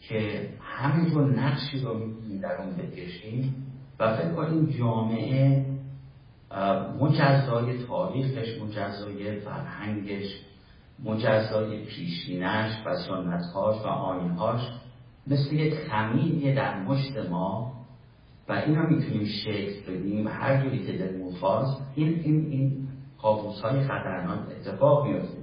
که همینجور نقشی رو می‌تونیم در اون بکشیم و فکر کنیم جامعه مجزای تاریخش مجزای فرهنگش مجزای پیشینش و سنتهاش و آینهاش مثل یک خمیریه در مشت ما و این رو می‌تونیم شکل بدیم. هر جوری که دلمون خواست این این این قابوس های خطرناک اتفاق میفته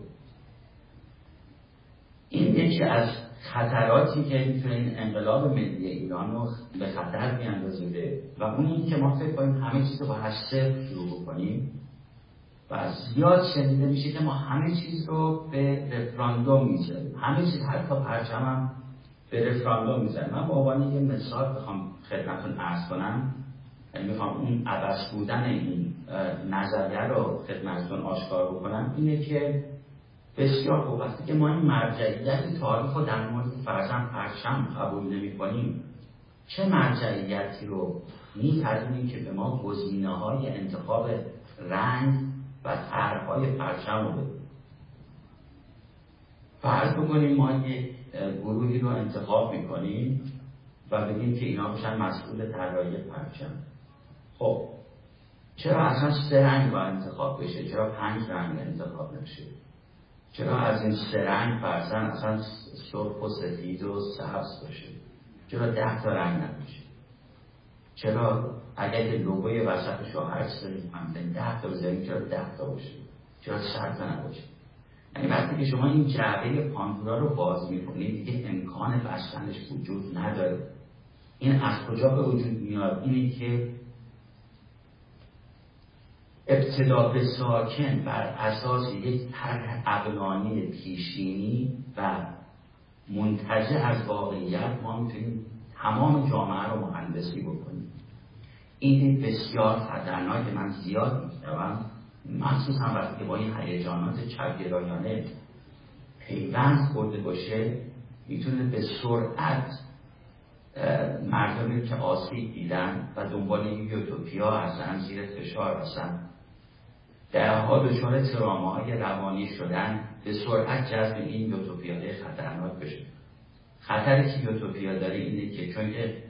این یکی از خطراتی که می‌تونه این انقلاب ملی ایران رو به خطر بیاندازه و اون این که ما فکر کنیم همه چیز رو با صفر شروع بکنیم و زیاد شنیده میشه که ما همه چیز رو به رفراندوم می‌ذاریم. همه چیز حتی پرچم هم به رفراندوم می‌ذاریم. من به عنوان یه مثال بخوام خدمتون عرض کنم. یعنی می‌خوام اون عوض بودن این نظریه رو خدمتتون آشکار بکنم. اینه که بسیار خوب. وقتی که ما این مرجعیت تاریخ رو در مورد فرزن پرچم قبول نمی کنیم چه مرجعیتی رو میپذیریم که به ما گزینه های انتخاب رنگ و طرحهای پرچم رو بده فرض بکنیم ما یک گروهی رو انتخاب می‌کنیم و بگیم که اینا بشن مسئول طراحی پرچم. خب چرا اصلا سه رنگ باید انتخاب بشه؟ چرا پنج رنگ انتخاب نشه؟ چرا از این سه رنگ فرزن اصلا سرخ و سفید و سبز باشه؟ چرا ده تا رنگ نمیشه چرا اگر که لوگوی وسطش رو هر سری هم ده تا بذاریم چرا ده تا باشه؟ چرا صد تا نباشه؟ یعنی وقتی که شما این جعبه پاندورا رو باز می‌کنید دیگه امکان بستنش وجود نداره. این از کجا به وجود میاد؟ اینه که ابتدا به ساکن بر اساس یک طرح اقلانی پیشینی و منتجه از واقعیت ما می‌تونیم تمام جامعه رو مهندسی بکنیم. این بسیار خطرناک من زیاد میشنوم. مخصوصا وقتی که با این هیجانات چپگرایانه پیوند خورده باشه می‌تونه به سرعت مردمی که آسیب دیدن و دنبال یوتوپیا هستن زیر فشار هستن درها دچار های روانی شدن به سرعت جذب این یوتوپیاده خطرناک بشه. خطری که یوتوپیا داره اینه که چون که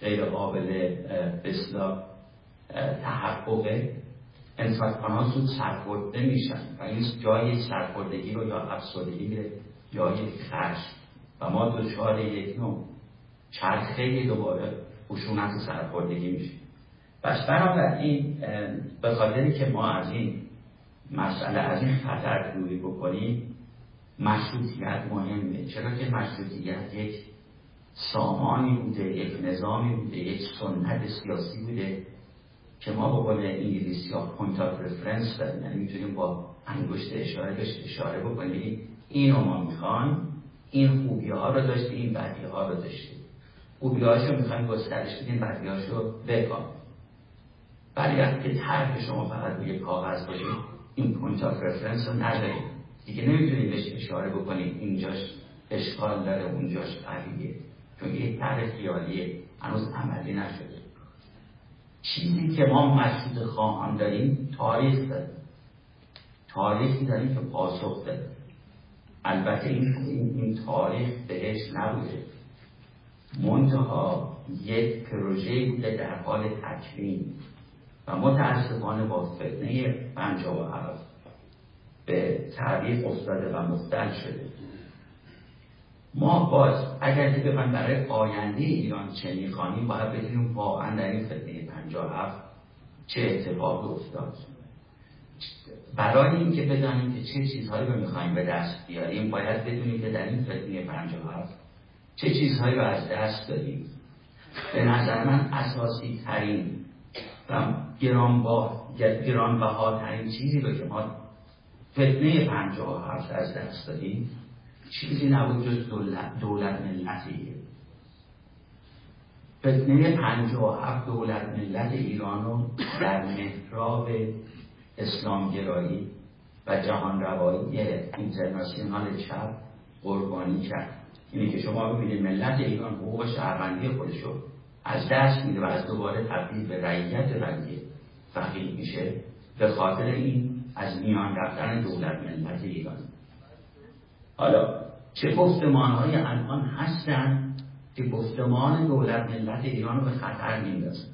غیر قابل بسلا تحققه ها زود سرخورده میشن و این جای سرخوردگی رو یا افسردگی میره یا یک خشم. و ما دچار یک نوع چرخه دوباره خشونت سرخوردگی میشه پس بنابراین به خاطری که ما از این مسئله از این خطر دوری بکنیم مشروطیت مهمه. چرا که مشروطیت یک سامانی بوده یک نظامی بوده یک سنت سیاسی بوده که ما به قول انگلیسی ها point of reference داریم. یعنی می‌تونیم با انگشت اشاره بهش اشاره بکنیم. اینو ما می‌خوایم این خوبی ها رو داشتیم این بدی ها رو داشتیم. خوبی رو می‌خوایم گسترش بدیم بدی رو بکاهیم ولی وقتی که شما فقط روی کاغذ باشه این point of reference رو ندارید دیگه نمی‌تونید بهش اشاره بکنید اینجاش اشکال داره اونجاش قویه. چون یه طرح خیالیه. هنوز عملی نشده. چیزی که ما مشروطه خواهان داریم تاریخ داریم تاریخی داریم که پاسخ داره. البته این, این, تاریخ بهش نبوده. منتها یک پروژه بوده در حال تکوین. و متاسفانه با فتنه پنجاه و هفت به تعریف افتاده و مختل شده. ما باز اگر که بخوایم برای آینده ایران چه می‌خوانیم باید بدونیم واقعا در این فتنه پنجاه هفت چه اتفاقی افتاد. برای اینکه بدانیم که چه چیزهایی رو می‌خوایم به دست بیاریم باید بدونیم که در این فتنه پنجاه هفت چه چیزهایی رو از دست داریم به نظر من اساسی ترین و گران با ترین چیزی رو که ما فتنه پنجاه هفت از دست داریم چیزی نبود جز دولت, دولت ملتیه. فتنه پنجاه هفت دولت ملت ایران رو در محراب اسلامگرایی و جهان روایی اینترناسیونال چپ قربانی کرد. اینه که شما ببینید ملت ایران حقوق شهروندی خودشو از دست میده و از دوباره تبدیل به رعیت رنگی فقیل میشه به خاطر این از میان رفتن دولت ملت ایران. حالا چه گفتمان های الان هستن که گفتمان دولت ملت ایران رو به خطر میندازن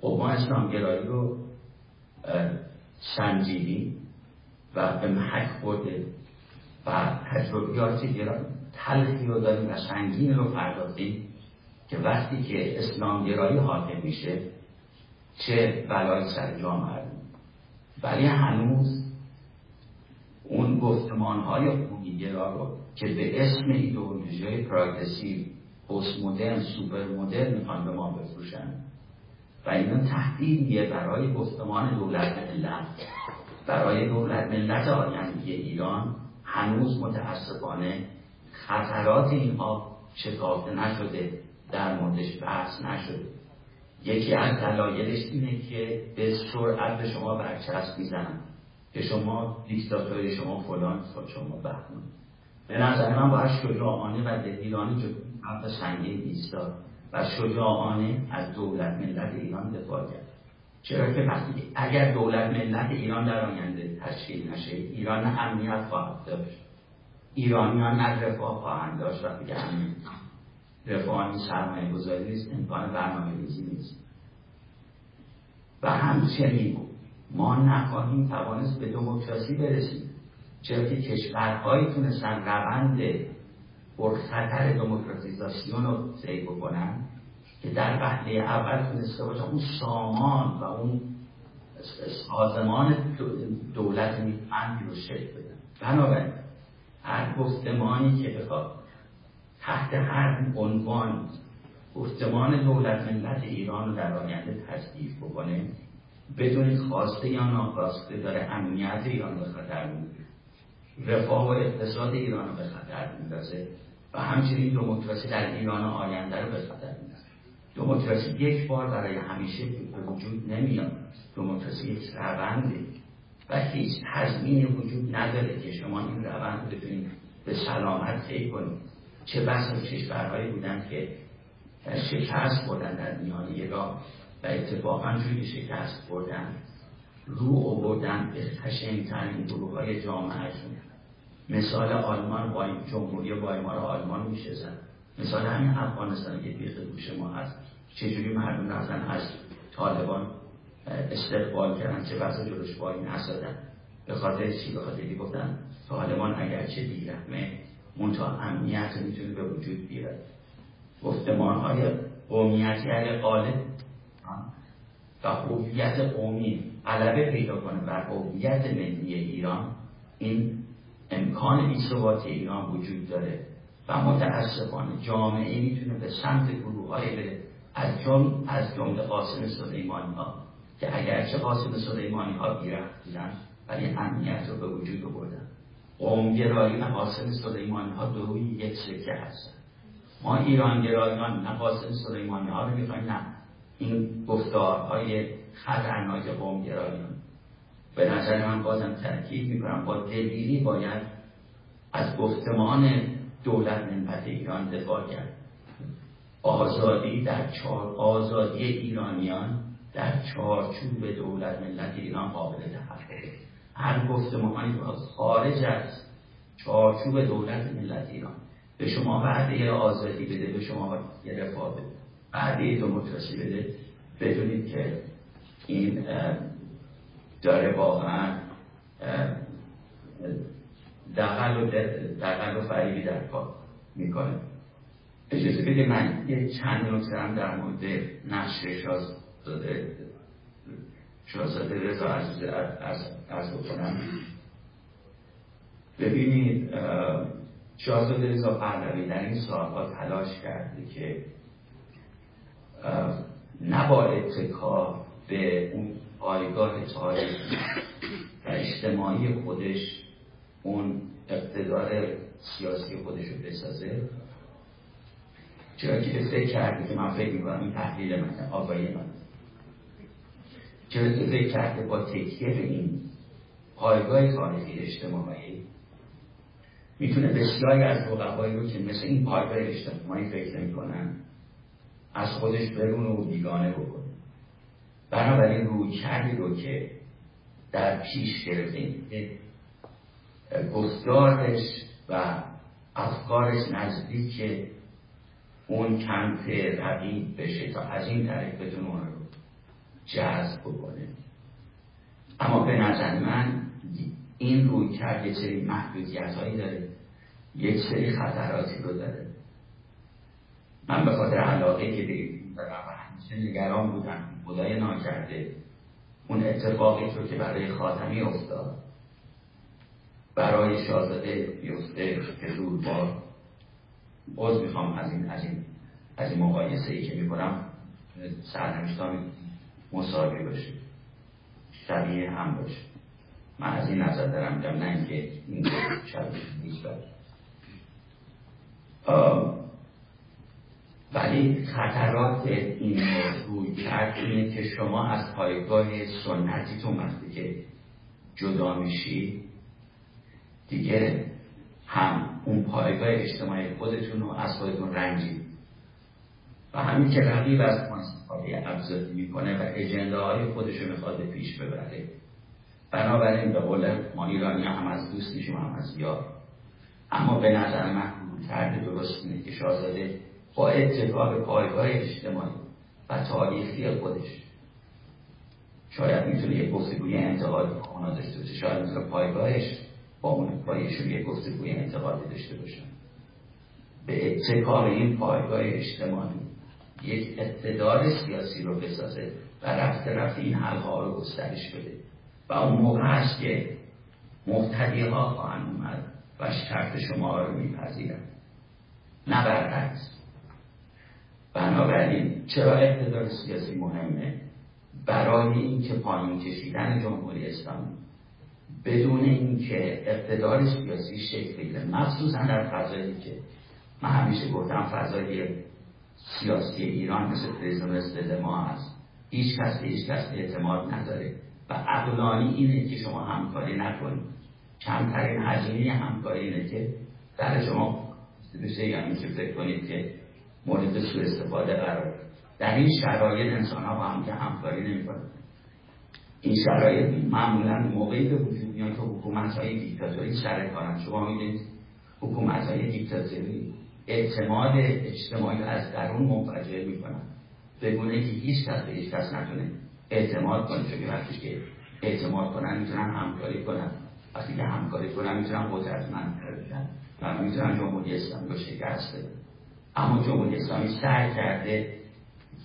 خب ما اسلامگرایی رو سنجیدیم و به محک برده و تجربیات تلخی رو داریم و سنگین رو پرداختیم. که وقتی که اسلامگرایی حاکم میشه چه بلایی سر جامعه ولی هنوز اون گفتمان های خوبیگرا رو که به اسم ایدئولوژی های پراگرسیو پست مدرن سوپر مدرن می‌خوان به ما بفروشن. و اینا تهدیدیه برای گفتمان دولت ملت. برای دولت ملت آینده ایران هنوز متاسفانه خطرات اینها شکافته نشده. در موردش بحث نشده. یکی از دلایلش اینه که به سرعت به شما برچسب می‌زنن که شما دیکتاتوری شما فلان شما بهمان. به نظر من باید شجاعانه و دلیرانه حرف سنگین ایستاد و شجاعانه از دولت ملت ایران دفاع کرد. چرا که وقتی اگر دولت ملت ایران در آینده تشکیل نشه ایران امنیت خواهد داشت. ایرانیان نه رفاه خواهند داشت وقتی که امنیت رفاه سرمایه گذاری نیست امکان برنامه ریزی نیست. و همچنین ما نخواهیم توانست به دموکراسی برسیم چرا که کشورهایی تونستن روند پرخطر دموکراتیزاسیون رو طی بکنن که در وحله اول تونسته باشه اون سامان و اون سازمان دولت امنی رو شکل بدن. بنابراین هر گفتمانی که بخواد تحت هر عنوان گفتمان دولت ملت ایران رو در آینده تصدیف بکنه بدون خواسته یا ناخواسته داره امنیت ایران به خطر رفاه و اقتصاد ایران رو به خطر میندازه. و همچنین دموکراسی در ایران آینده رو به خطر میندازه. دموکراسی یک بار برای همیشه به وجود نمیاد. دموکراسی یک رونده و هیچ تضمینی وجود نداره که شما این روند بتونید به سلامت طی کنید. چه بس کشورهایی بودن که شکست بردن در میانه راه و اتفاقا جوری شکست بردن رو آوردن به خشنترین گروه های جامعهشون. مثال آلمان با جمهوری وایمار آلمان میشه زن مثال همین افغانستان که بیخ گوش ما هست. چجوری مردم رفتن از طالبان استقبال کردن چه بحث جلوش بایی نسادن به خاطر چی؟ به خاطر گفتن طالبان اگرچه بیرحمه منتها امنیت می‌تونه به وجود بیاد گفتمان های قومیتی علی قالب و هویت قومی غلبه پیدا کنه بر هویت ملی ایران این امکان بیثباتی ایران وجود داره و متاسفانه جامعه می‌تونه به سمت گروه های بره از جمع از جمله قاسم سلیمانی ها که اگرچه قاسم سلیمانی ها بودن ولی امنیت رو به وجود آوردن. قومگرایی و قاسم سلیمانی ها دوی یک سکه هستن ما ایران گرایان نه قاسم سلیمانی ها رو می‌خوایم نه. این گفتارهای خطرناک قومگرایان. به نظر من بازم تاکید می‌کنم با دلیری باید از گفتمان دولت ملت ایران دفاع کرد. آزادی در چهار آزادی ایرانیان در چارچوب دولت ملت ایران قابل تحقق. هر گفتمانی خارج از چارچوب دولت ملت ایران. به شما وعده آزادی بده به شما یه رفاه بده. وعده دموکراسی بده. بدونید که این داره واقعا دقل و, دقل و فریبی در کار می‌کنه. اجازه بده من یه چند نکته هم در مورد نقش شازده شازده رضا عزیز از بکنم. ببینید شاهزاده رضا پهلوی در این سالها تلاش کرده که نه با اتکا به اون پایگاه تاریخی و اجتماعی خودش اون اقتدار سیاسی خودش رو بسازه. چرا که فکر کرده که من فکر می‌کنم این تحلیل من آقای من. چرا که فکر کرده با تکیه به این پایگاه تاریخی اجتماعی می‌تونه بسیاری از رقبایی رو که مثل این پایگاه اجتماعی فکر می‌کنن از خودش برون و بیگانه بکنه. بنابراین روی کردی رو که در پیش گرفتیم گفتارش و افکارش نزدیک اون کمپ رقیب بشه تا از این طریق بدون اون جذب بکنه. اما به نظر من این روی کرد یه سری محدودیت هایی داره یک سری خطراتی رو داره. من به خاطر علاقه که به همیشه نگران بودم خدای ناکرده اون اتفاقی رو که برای خاتمی افتاد برای شاهزاده بیفته که زود با باز می‌خوام از این از این از این مقایسه ای که می‌کنم سرنوشتان مساوی باشه شبیه هم باشه من از این نظر دارم میگم نه اینکه این شبیه نیست ولی خطرات این روی کرد اینه که شما از پایگاه سنتیتون وقتی که جدا میشی دیگه هم اون پایگاه اجتماعی خودتون رو از خودتون رنجید. و همین که رقیب از ما استفاده می‌کنه و اجنده های خودش رو می‌خواد پیش ببره. بنابراین به قول ما ایرانی هم از دوست میشیم هم از یار. اما به نظر من کرده درست اینه که شاهزاده با اتفاق پایگاه اجتماعی و تاریخی خودش شاید می‌تونه یه گفتگوی انتقادی کهنا داشته باشه. شاید می‌تونه پایگاهش با اون پایشون یه گفتگوی انتقادی داشته باشن به اتفاق این پایگاه اجتماعی یک اقتدار سیاسی رو بسازه و رفته رفته این حلقه رو گسترش بده. و اون موقع هست که مفتدی ها خواهند اومد و شرط شما رو میپذیرن. نه برعکس. بنابراین چرا اقتدار سیاسی مهمه؟ برای اینکه پایین کشیدن جمهوری اسلامی بدون اینکه اقتدار سیاسی شکل بگیره مخصوصا در فضایی که من همیشه گفتم فضای سیاسی ایران مثل پریزم مثل ما هست. هیچ کس هیچ کس اعتماد نداره. و عقلانی اینه که شما همکاری نکنید. کمترین هزینه همکاری اینه که در شما بشه یعنی که فکر کنید که مورد سوء استفاده قرار در این شرایط انسان ها با هم که همکاری نمی این شرایط معمولا موقعی به وجود میاد که حکومت های دیکتاتوری سر کارن. شما می‌دونید حکومت های دیکتاتوری اعتماد اجتماعی از درون منفجر می‌کنن. بگونه که هیچ کس به هیچ کس نتونه اعتماد کنه چون وقتی که اعتماد کنن می‌تونن همکاری کنن. وقتی که همکاری کنن می‌تونن قدرتمند بشن و می‌تونن جمهوری اسلامی رو شکست اما جمهوری اسلامی سعی کرده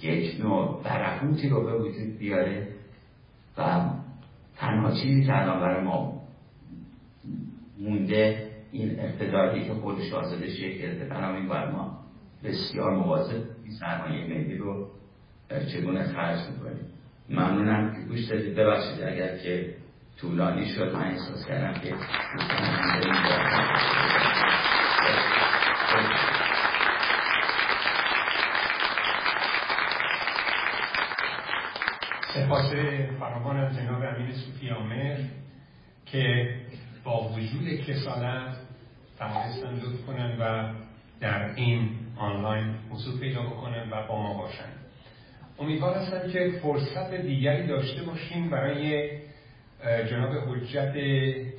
یک نوع برهوتی رو به وجود بیاره و تنها چیزی که الان برای ما مونده این اقتداری که خودش آزاده شکل بنابراین باید ما بسیار مواظب این سرمایه ملی رو چگونه خرج می‌کنیم ممنونم که گوش دادید. ببخشید اگر که طولانی شد من احساس کردم که سپاس فراوان از جناب امیر صوفی آمر که با وجود کسالت توانستن لطف کنن و در این آنلاین حضور پیدا بکنن و با ما باشن. امیدوار هستم که فرصت دیگری داشته باشیم برای جناب حجت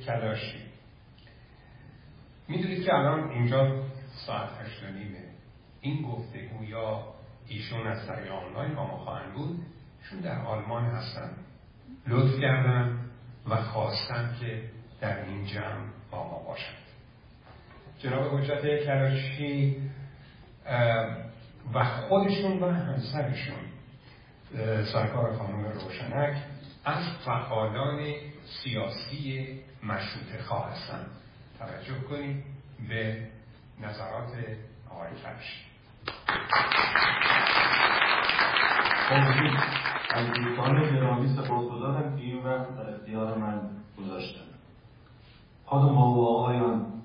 کلاشی. می‌دونید که الان اینجا ساعت هشت نیمه این گفتگو یا ایشون از طریق آنلاین با ما خواهند بود چون در آلمان هستن. لطف کردن و خواستن که در این جمع با ما باشند جناب حجت کراشی و خودشون و همسرشون سرکار خانم روشنک از فعالان سیاسی مشروط خواه هستند توجه کنید به نظرات آقای کرشی از دوستان گرامی سپاسگزارم که این وقت در اختیار من گذاشتن. خانم و آقایان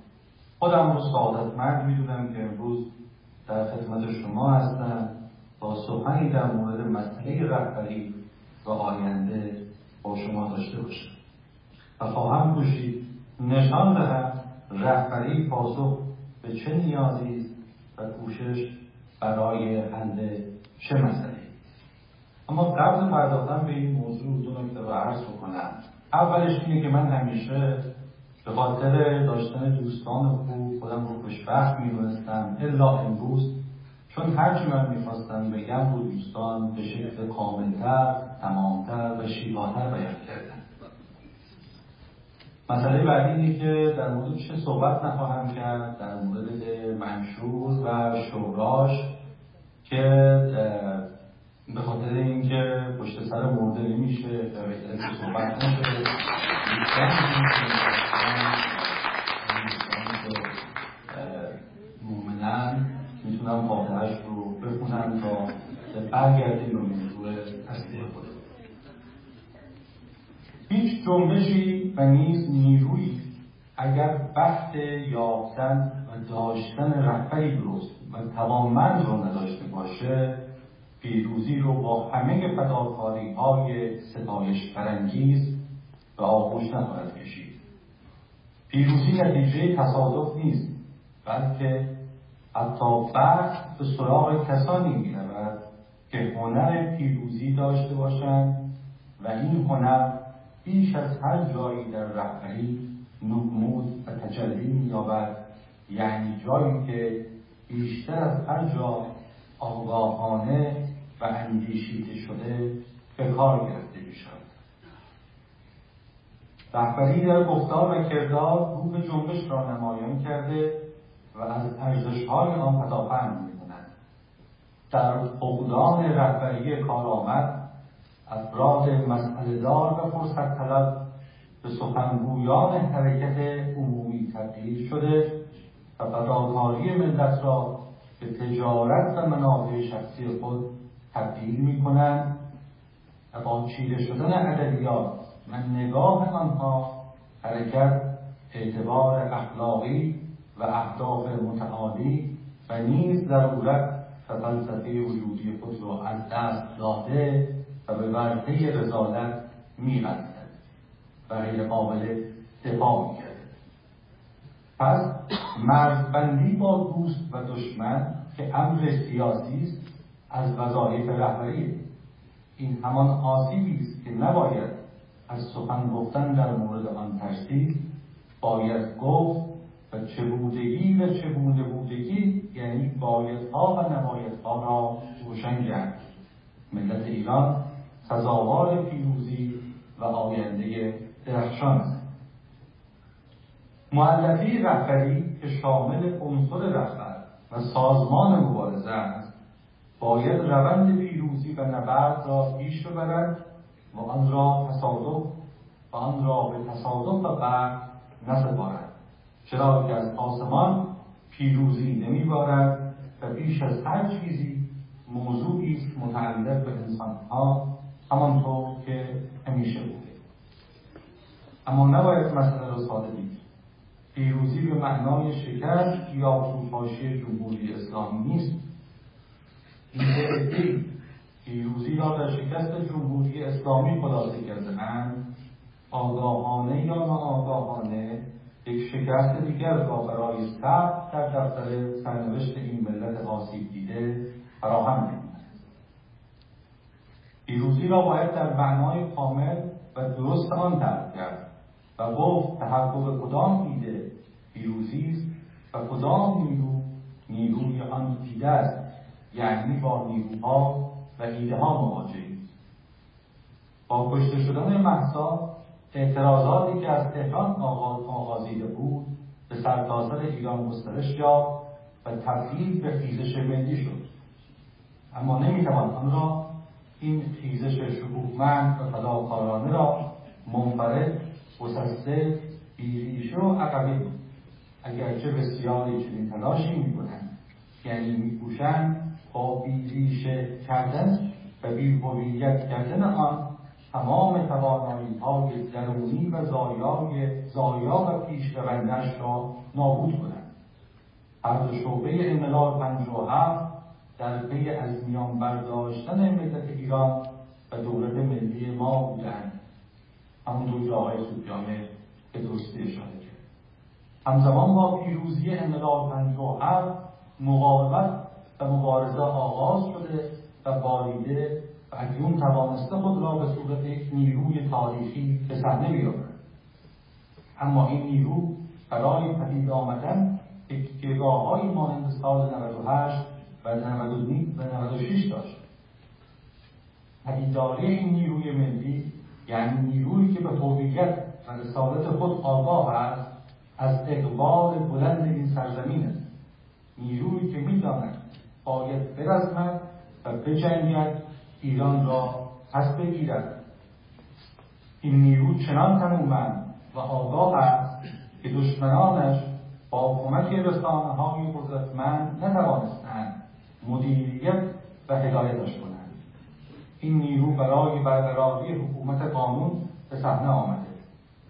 خودم رو سعادتمند می‌دونم که امروز در خدمت شما هستم. تا سخنی در مورد مسئله رهبری و آینده با شما داشته باشم. و خواهم کوشید نشان دهم رهبری پاسخ به چه نیازی است و کوشش برای حل چه مسئله. اما قبل پرداختن به این موضوع دو نکته رو عرض بکنم. اولش اینه که من همیشه به خاطر داشتن دوستان خوب خودم رو خوشبخت می‌دونستم. الا امروز چون هرچی من می‌خواستم بگم رو دوستان به شکل کاملتر تمامتر و شیواتر بیان کردن مسئله بعدی اینه که در مورد چه صحبت نخواهم کرد؟ در مورد منشور و شوراش که به خاطر اینکه پشت سر بهتره که صحبت نشه. مومنن می‌تونم فاتحش رو بخونم تا برگردیم به موضوع اصلی خود هیچ جنبشی و نیز نیرویی اگر بخت یافتن و داشتن رهبری درست و توانمند رو نداشته باشه پیروزی رو با همه فداکاری های ستایش برانگیز به آغوش نخواهد کشید. پیروزی نتیجه تصادف نیست بلکه حتی بخت به سراغ کسانی می‌رود که هنر پیروزی داشته باشند و این هنر بیش از هر جایی در رهبری نمود و تجلی مییابد یعنی جایی که بیشتر از هر جا آگاهانه و اندیشیده شده به کار گرفته می شود رهبری در گفتار و کردار روح جنبش را نمایان کرده و از ارزشهای آن پداپند می کند در فقدان رهبری کارآمد افراد مسئله دار و فرصت طلب به سخنگویان حرکت عمومی تبدیل شده و فداکاری ملت را به تجارت و منافع شخصی خود تبدیل می کنند و با چیره شدن ادبیات و نگاه آنها حرکت اعتبار اخلاقی و اهداف متعالی و نیز ضرورت و فلسفه وجودی خود را از دست داده و به ورطه رسالت میغزد و غیر قابل دفاع می‌کرد. پس مرزبندی با دوست و دشمن که امر سیاسی است از وظایف رهبری. این همان آسیبی است که نباید از سخن گفتن در مورد آن ترسید. باید گفت و چگونگی و چگونه بودگی یعنی بایدها و نبایدها را روشن کرد. ملت ایران سزاوار پیروزی و آینده درخشان است. معلفه رهبری که شامل عنصر رهبر و سازمان مبارزه است باید روند پیروزی و نبرد را پیش ببرد و آن را تصادف و آن را به تصادف و برد نسپارد. چرا که از آسمان پیروزی نمیبارد و بیش از هر چیزی موضوعی است متعلق به انسانها همانطور که همیشه بوده. اما نباید مسئله را ساده دید. پیروزی به معنای شکست یا فروپاشی جمهوری اسلامی نیست. این پیروزی را در شکست جمهوری اسلامی خلاصه کرده. اند آگاهانه یا ناآگاهانه یک شکست دیگر را برای ثبت در دفتر سرنوشت این ملت آسیب دیده فراهم نمود پیروزی را باید در معنای کامل و درست آن درک کرد و گفت تحقق کدام ایده پیروزی است و کدام نیرو نیروی آن ایده است. یعنی با نیروها و ایده ها مواجهید با کشته شدن محسا اعتراضاتی که از تهران آغازیده بود به سرتاسر ایران گسترش یافت و تبدیل به خیزش ملی شد. اما نمی‌توان آن را این خیزش شکوهمند و فداکارانه را منفرد گسسته بیریشه و عقبی اگرچه بسیاری چنین تلاشی می‌کنند یعنی میکوشند با بیریشه کردن و بیهویت کردن آن تمام توانایی های درونی و زایای زایا و پیشروندش را نابود کنند. دو شعبه انقلاب هفت در پی از میان برداشتن ملت ایران و دولت ملی ما بودند. همونطور که آقای سوپیانه به درستی اشاره کرد. همزمان با پیروزی انقلاب هفت مقاومت و مبارزه آغاز شده و باریده و و اکنون توانسته خود را به صورت یک نیروی تاریخی به صحنه بیاورد اما این نیرو برای پدید آمدن گاه مانند سال 98 و 96 داشت. پدیداری این نیروی ملی یعنی نیرویی که به هویت و رسالت خود آگاه است از اقبال بلند این سرزمین است. نیرویی که می‌داند باید برزمد و بجنگد ایران را پس بگیرد این نیرو چنان تنومند و آگاه است که دشمنانش با کمک رسانه های قدرتمند نتوانستند مدیریت و هدایتش کنند. این نیرو برای برقراری حکومت قانون به صحنه آمده.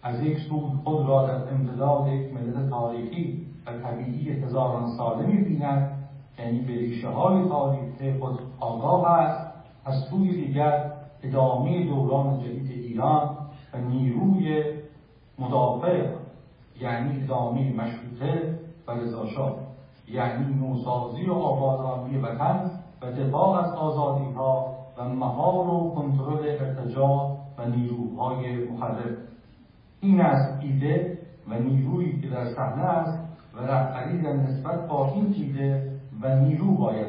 از یک سو خود را در امتداد یک ملت تاریخی و طبیعی هزاران ساله می‌بیند یعنی به ریشه های تاریخی خود آگاه است از سوی دیگر ادامه دوران جدید ایران و نیروی مدافع یعنی ادامه مشروطه و رضاشاه یعنی نوسازی و آبادانی وطن و دفاع از آزادی ها و مهار و کنترل ارتجاع و نیروهای مخرب. این است ایده و نیرویی که در صحنه است و رهبری در نسبت با این ایده و نیرو باید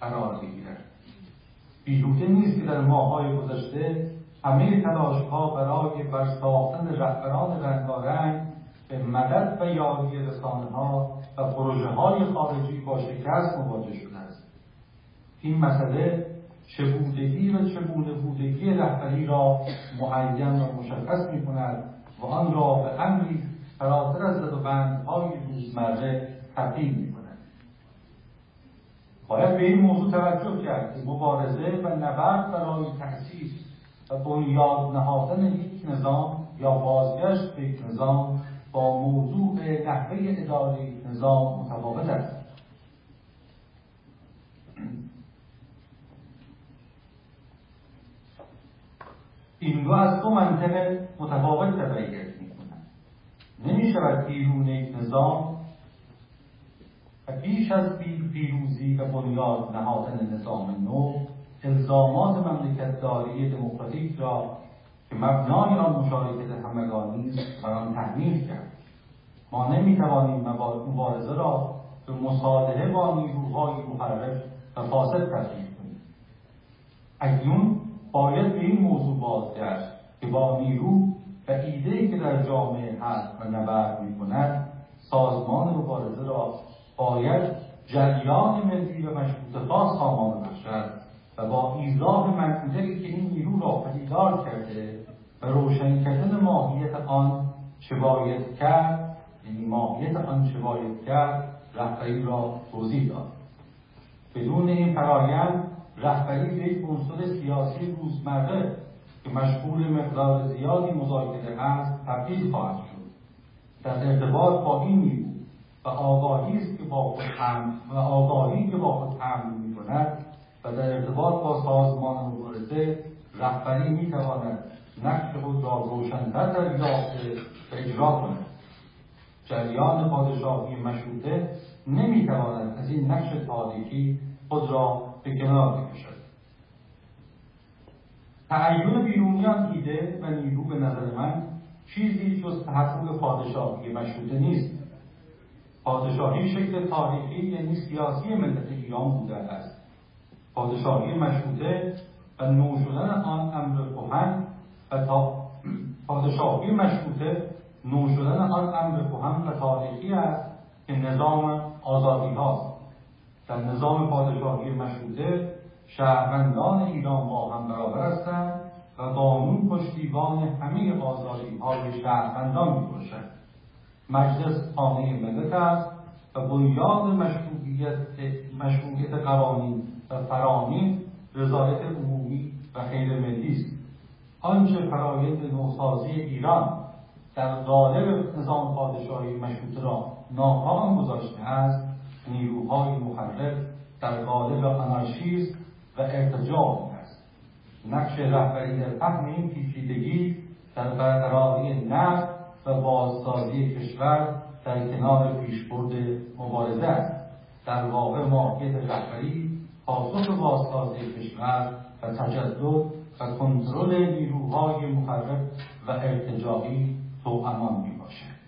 قرار بگیرد. بیهوده نیست که در ماههای گذشته همه تلاش ها برای برساختن رهبران رنگارنگ به مدد و یاری رسانه ها و پروژه های خارجی با شکست مواجه شده است. این مسئله چگونگی و چگونه بودگی رهبری را معین و مشخص می کند و آن را به امری فراتر از بندهای روزمره تبدیل می باید به این موضوع توجه کرد که مبارزه و نبرد برای تأسیس و بنیاد نهادن یک نظام یا بازگشت به یک نظام با موضوع نحوه اداره نظام متفاوت است. این دو از دو منطقه متفاوت تبعیت می کنند نمی شود بیرون یک نظام و بیش از پیروزی و بنیاد نهادن نظام نو الزامات مملکتداری دموکراتیک را که مبنای آن مشارکت همگانی است بر آن تحمیل کرد. ما نمی‌توانیم مبارزه را به مصالحه با نیروهای محرف و فاسد تبدیل کنیم. اکنون باید به این موضوع بازگشت که با نیرو و ایده که در جامعه هست و نبرد می کند سازمان مبارزه را باید جریان ملی و مشروط خاص سامان بخشد و با ایزاح منطقی که این نیرو را پدیدار کرده و روشن کردن ماهیت آن چه باید کرد یعنی ماهیت آن چه باید کرد رهبری را توضیح داد. بدون این فرایند رهبری به یک عنصر سیاسی روزمره که مشغول مقدار زیادی مذاکره است تبدیل خواهد شد. در ارتباط با این نیرو و آگاهی است با خود و آگاهی که با خود حمل می کند و در ارتباط با سازمان مبارزه رهبری می تواند نقش خود را روشنتر دریافته و اجرا کند. جریان پادشاهی مشروطه نمی‌تواند از این نقش تاریخی خود را به کنار بکشد. تعین بیرونیان ایده و نیرو به نظر من چیزی جز تحقق پادشاهی مشروطه نیست. پادشاهی شکل تاریخی یعنی سیاسی ملت ایران بوده است. پادشاهی مشروطه و نو شدن آن امر کهن و تا پادشاهی مشروطه نو شدن آن امر کهن و تاریخی است که نظام آزادی هاست. در نظام پادشاهی مشروطه شهروندان ایران با هم برابر هستند و قانون پشتیبان همه آزادی های شهروندان می مجلس خانه ملت است و بنیاد مشروعیت, مشروعیت قوانین و فرامین رضایت عمومی و خیر ملی است. آنچه فرایند نوسازی ایران در قالب نظام پادشاهی مشروطه را ناکام گذاشته است نیروهای مخرب در قالب آنارشیست و ارتجاع است. نقش رهبری در فهم این پیچیدگی در برقراری نفت بازسازی کشور در کنار پیشبرد مبارزه است. در واقع ماهیت رهبری پاسخ بازسازی کشور و تجدد و کنترل نیروهای مخرب و ارتجاعی امان می باشد.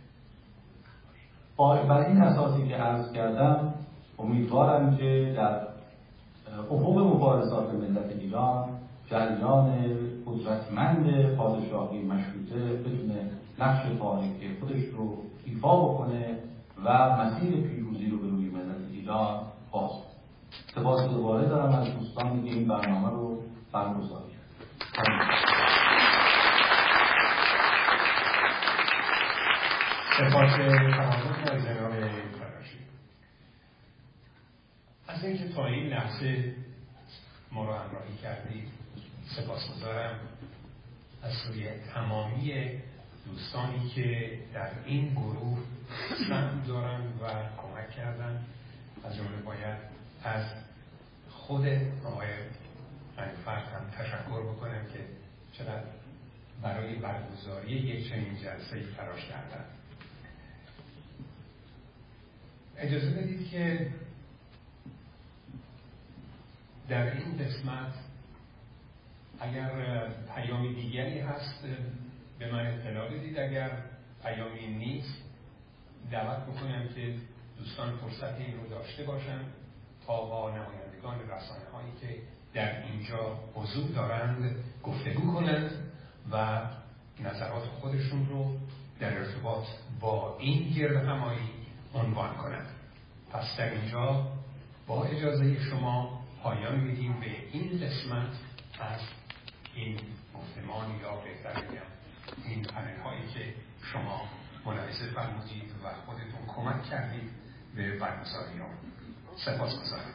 بر این اساسی که عرض کردم امیدوارم که در افق مبارزات ملت ایران جریان قدرتمند پادشاهی مشروطه بتونه نقش تاریخی خودش رو ایفا بکنه و مسیر پیروزی رو به روی ملت ایران باز سپاس دوباره دارم از دوستانی که این برنامه رو برگزار سپاس تمامی از جناب فراشی از اینکه تا این لحظه ما رو همراهی کردید سپاس گذارم از سوی تمامی دوستانی که در این گروه سهم دارن و کمک کردن از جمله باید از خود آقای فرد هم تشکر بکنم که چقدر برای برگزاری یک چنین جلسه تلاش کردن. اجازه بدید که در این قسمت اگر پیامی دیگری هست به من اطلاع بدید اگر پیامی نیست. دعوت بکنم که دوستان فرصت این رو داشته باشن تا با نمایندگان رسانه هایی که در اینجا حضور دارند گفتگو کنند و نظرات خودشون رو در ارتباط با این گرد همایی عنوان کنند. پس در اینجا با اجازه شما پایان میدیم به این قسمت از این گفتمان یا بهتر بگم این پنل هایی که شما ملاحظه فرمودید و خودتون کمک کردید به برگزاری آن سپاس گذارم